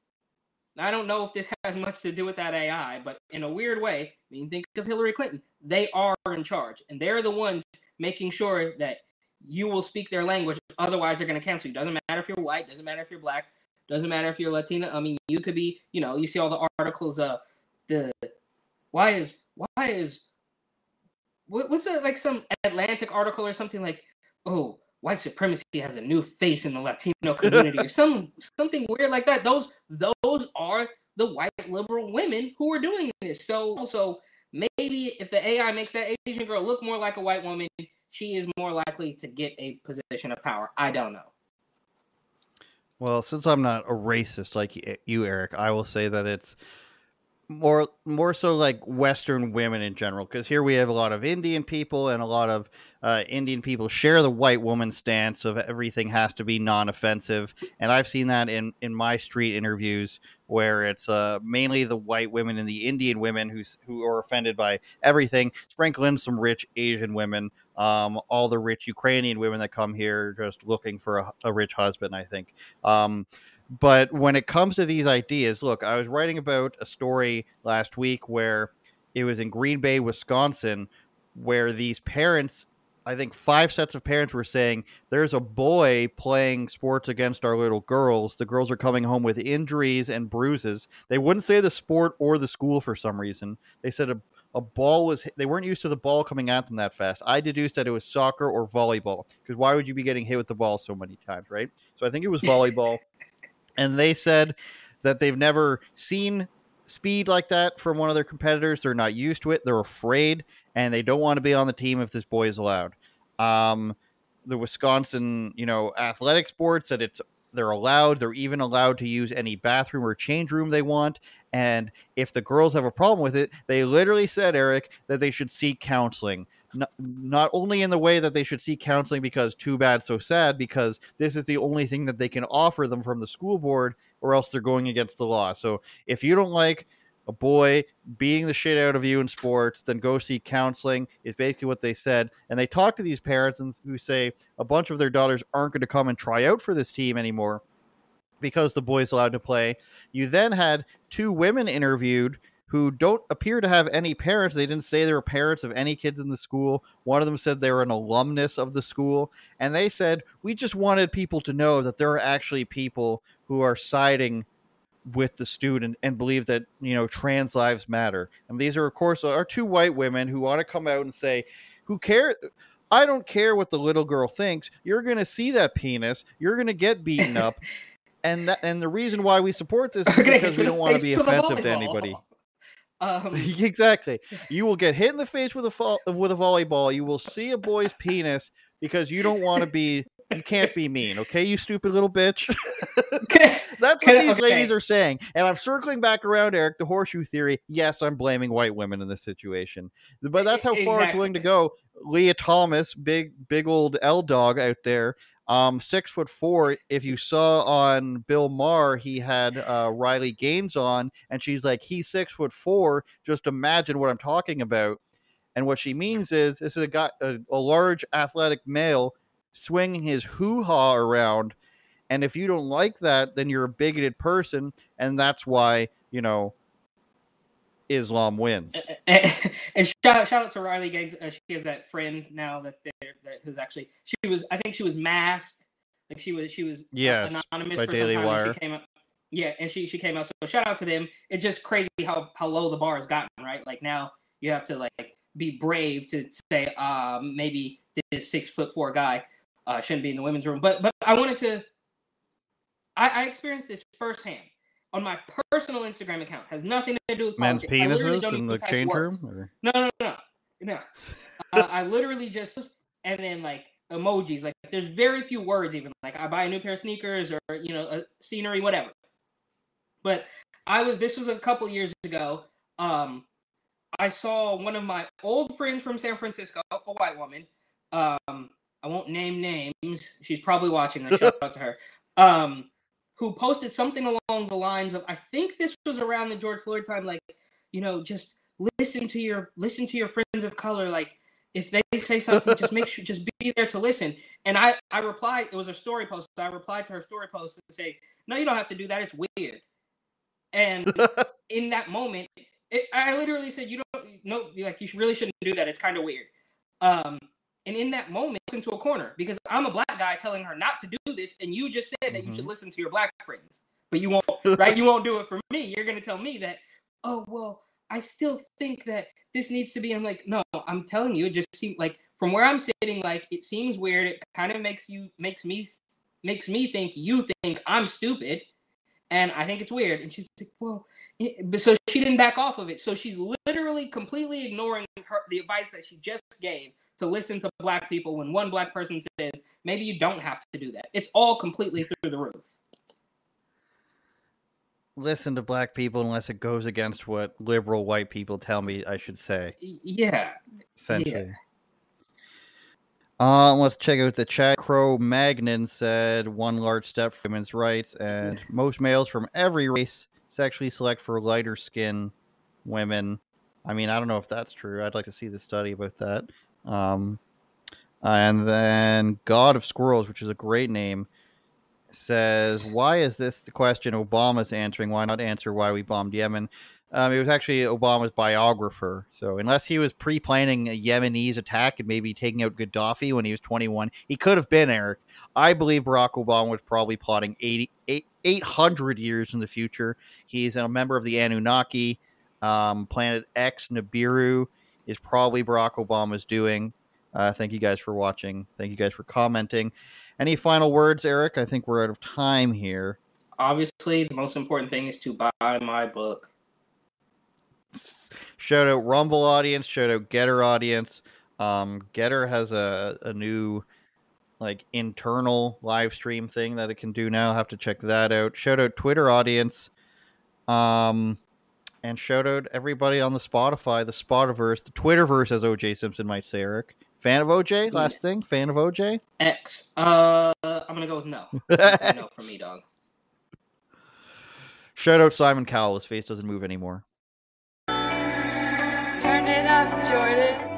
I don't know if this has much to do with that AI, but in a weird way, I mean, think of Hillary Clinton. They are in charge, and they're the ones making sure that you will speak their language. Otherwise, they're going to cancel you. Doesn't matter if you're white, doesn't matter if you're black, doesn't matter if you're Latina. I mean, you could be, you know, you see all the articles. Uh, the why is why is what, what's it like some Atlantic article or something like, oh, white supremacy has a new face in the Latino community or some something weird like that. Those those are the white liberal women who are doing this. So also maybe if the AI makes that Asian girl look more like a white woman, she is more likely to get a position of power. I don't know. Well, since I'm not a racist like you, Eric, I will say that it's more more so like Western women in general. Because here we have a lot of Indian people, and a lot of uh, Indian people share the white woman stance of everything has to be non-offensive. And I've seen that in in my street interviews where it's uh, mainly the white women and the Indian women who who are offended by everything. Sprinkle in some rich Asian women, um, all the rich Ukrainian women that come here just looking for a, a rich husband. I think. Um, but when it comes to these ideas, look, I was writing about a story last week where it was in Green Bay, Wisconsin, where these parents I think five sets of parents were saying there's a boy playing sports against our little girls. The girls are coming home with injuries and bruises. They wouldn't say the sport or the school for some reason. They said a, a ball was, they weren't used to the ball coming at them that fast. I deduced that it was soccer or volleyball because why would you be getting hit with the ball so many times, right? So I think it was volleyball. and they said that they've never seen speed like that from one of their competitors. They're not used to it. They're afraid, and they don't want to be on the team if this boy is allowed. Um, the Wisconsin, you know, athletic sports that it's they're allowed. They're even allowed to use any bathroom or change room they want. And if the girls have a problem with it, they literally said, Eric, that they should seek counseling. Not, not only in the way that they should seek counseling because too bad, so sad, because this is the only thing that they can offer them from the school board, or else they're going against the law. So if you don't like a boy beating the shit out of you in sports, then go seek counseling is basically what they said. And they talk to these parents and who say a bunch of their daughters aren't going to come and try out for this team anymore because the boy's allowed to play. You then had two women interviewed who don't appear to have any parents. They didn't say they were parents of any kids in the school. One of them said they were an alumnus of the school. And they said, we just wanted people to know that there are actually people who are siding with the student and believe that you know trans lives matter. And these are of course are two white women who want to come out and say who care i don't care what the little girl thinks. You're going to see that penis. You're going to get beaten up. And that and the reason why we support this is because we don't want to be to offensive to anybody. Um, exactly. You will get hit in the face with a fo- with a volleyball. You will see a boy's penis because you don't want to be you can't be mean okay you stupid little bitch That's what these okay. ladies are saying. And I'm circling back around, Eric, the horseshoe theory. Yes, I'm blaming white women in this situation. But that's how far it's willing to go. Lia Thomas, big, big old L dog out there, Um, six foot four. If you saw on Bill Maher, he had uh, Riley Gaines on, and she's like, he's six foot four. Just imagine what I'm talking about. And what she means is, this is a guy, a, a large athletic male swinging his hoo ha around. And if you don't like that, then you're a bigoted person, and that's why you know Islam wins. and, and shout, shout out to Riley Gaines. Uh, she has that friend now that they're that who's actually she was I think she was masked, like she was she was Yes, anonymous by for Daily some time. Wire. She came out, yeah, and she she came out. So shout out to them. It's just crazy how how low the bar has gotten, right? Like now you have to like be brave to say um maybe this six foot four guy uh, shouldn't be in the women's room. But but I wanted to. I, I experienced this firsthand on my personal Instagram account. Has nothing to do with Men's politics. Penises in the change words. room. or- No, no, no, no. uh, I literally just and then like emojis. Like there's very few words even. Like I buy a new pair of sneakers or you know a scenery, whatever. But I was this was a couple years ago. Um, I saw one of my old friends from San Francisco, a white woman. Um, I won't name names. She's probably watching. I shout out to her. Um, who posted something along the lines of, I think this was around the George Floyd time, like, you know, just listen to your listen to your friends of color. Like, if they say something, just make sure just be there to listen. And I I replied, it was a story post. I replied to her story post and say, No, you don't have to do that. It's weird. And in that moment, it, I literally said, "You don't no, like you really shouldn't do that. It's kind of weird." Um, and in that moment, into a corner because I'm a black guy telling her not to do this, and you just said that you should mm-hmm. listen to your black friends, but you won't, right? You won't do it for me. You're gonna tell me that, oh well, I still think that this needs to be. I'm like, no, I'm telling you, it just seems like from where I'm sitting, like it seems weird. It kind of makes you makes me makes me think you think I'm stupid, and I think it's weird. And she's like, well, so she didn't back off of it. So she's literally completely ignoring her the advice that she just gave to listen to black people when one black person says maybe you don't have to do that. It's all completely through the roof. Listen to black people unless it goes against what liberal white people tell me I should say. Yeah. Essentially. Uh, let's check out the chat. Crow Magnon said one large step for women's rights, and most males from every race sexually select for lighter skin women. I mean, I don't know if that's true. I'd like to see the study about that. Um, and then God of Squirrels, which is a great name, says, "Why is this the question Obama's answering? Why not answer why we bombed Yemen?" Um, it was actually Obama's biographer. So unless he was pre-planning a Yemenis attack and maybe taking out Gaddafi when he was 21, he could have been Eric. I believe Barack Obama was probably plotting 80, eight- 800 years in the future. He's a member of the Anunnaki. Um, Planet X Nibiru is probably Barack Obama's doing. Uh, thank you guys for watching. Thank you guys for commenting. Any final words, Eric? I think we're out of time here. Obviously, the most important thing is to buy my book. shout out Rumble audience, shout out GETTR audience. Um, GETTR has a, a new like internal live stream thing that it can do now. Have to check that out. Shout out Twitter audience. Um, and shout out everybody on the Spotify, the Spotiverse, the Twitterverse, as OJ Simpson might say. Eric, fan of OJ? Last thing, fan of OJ? X. Uh, I'm gonna go with no. no for me, dog. Shout out Simon Cowell. His face doesn't move anymore. Turn it up, Jordan.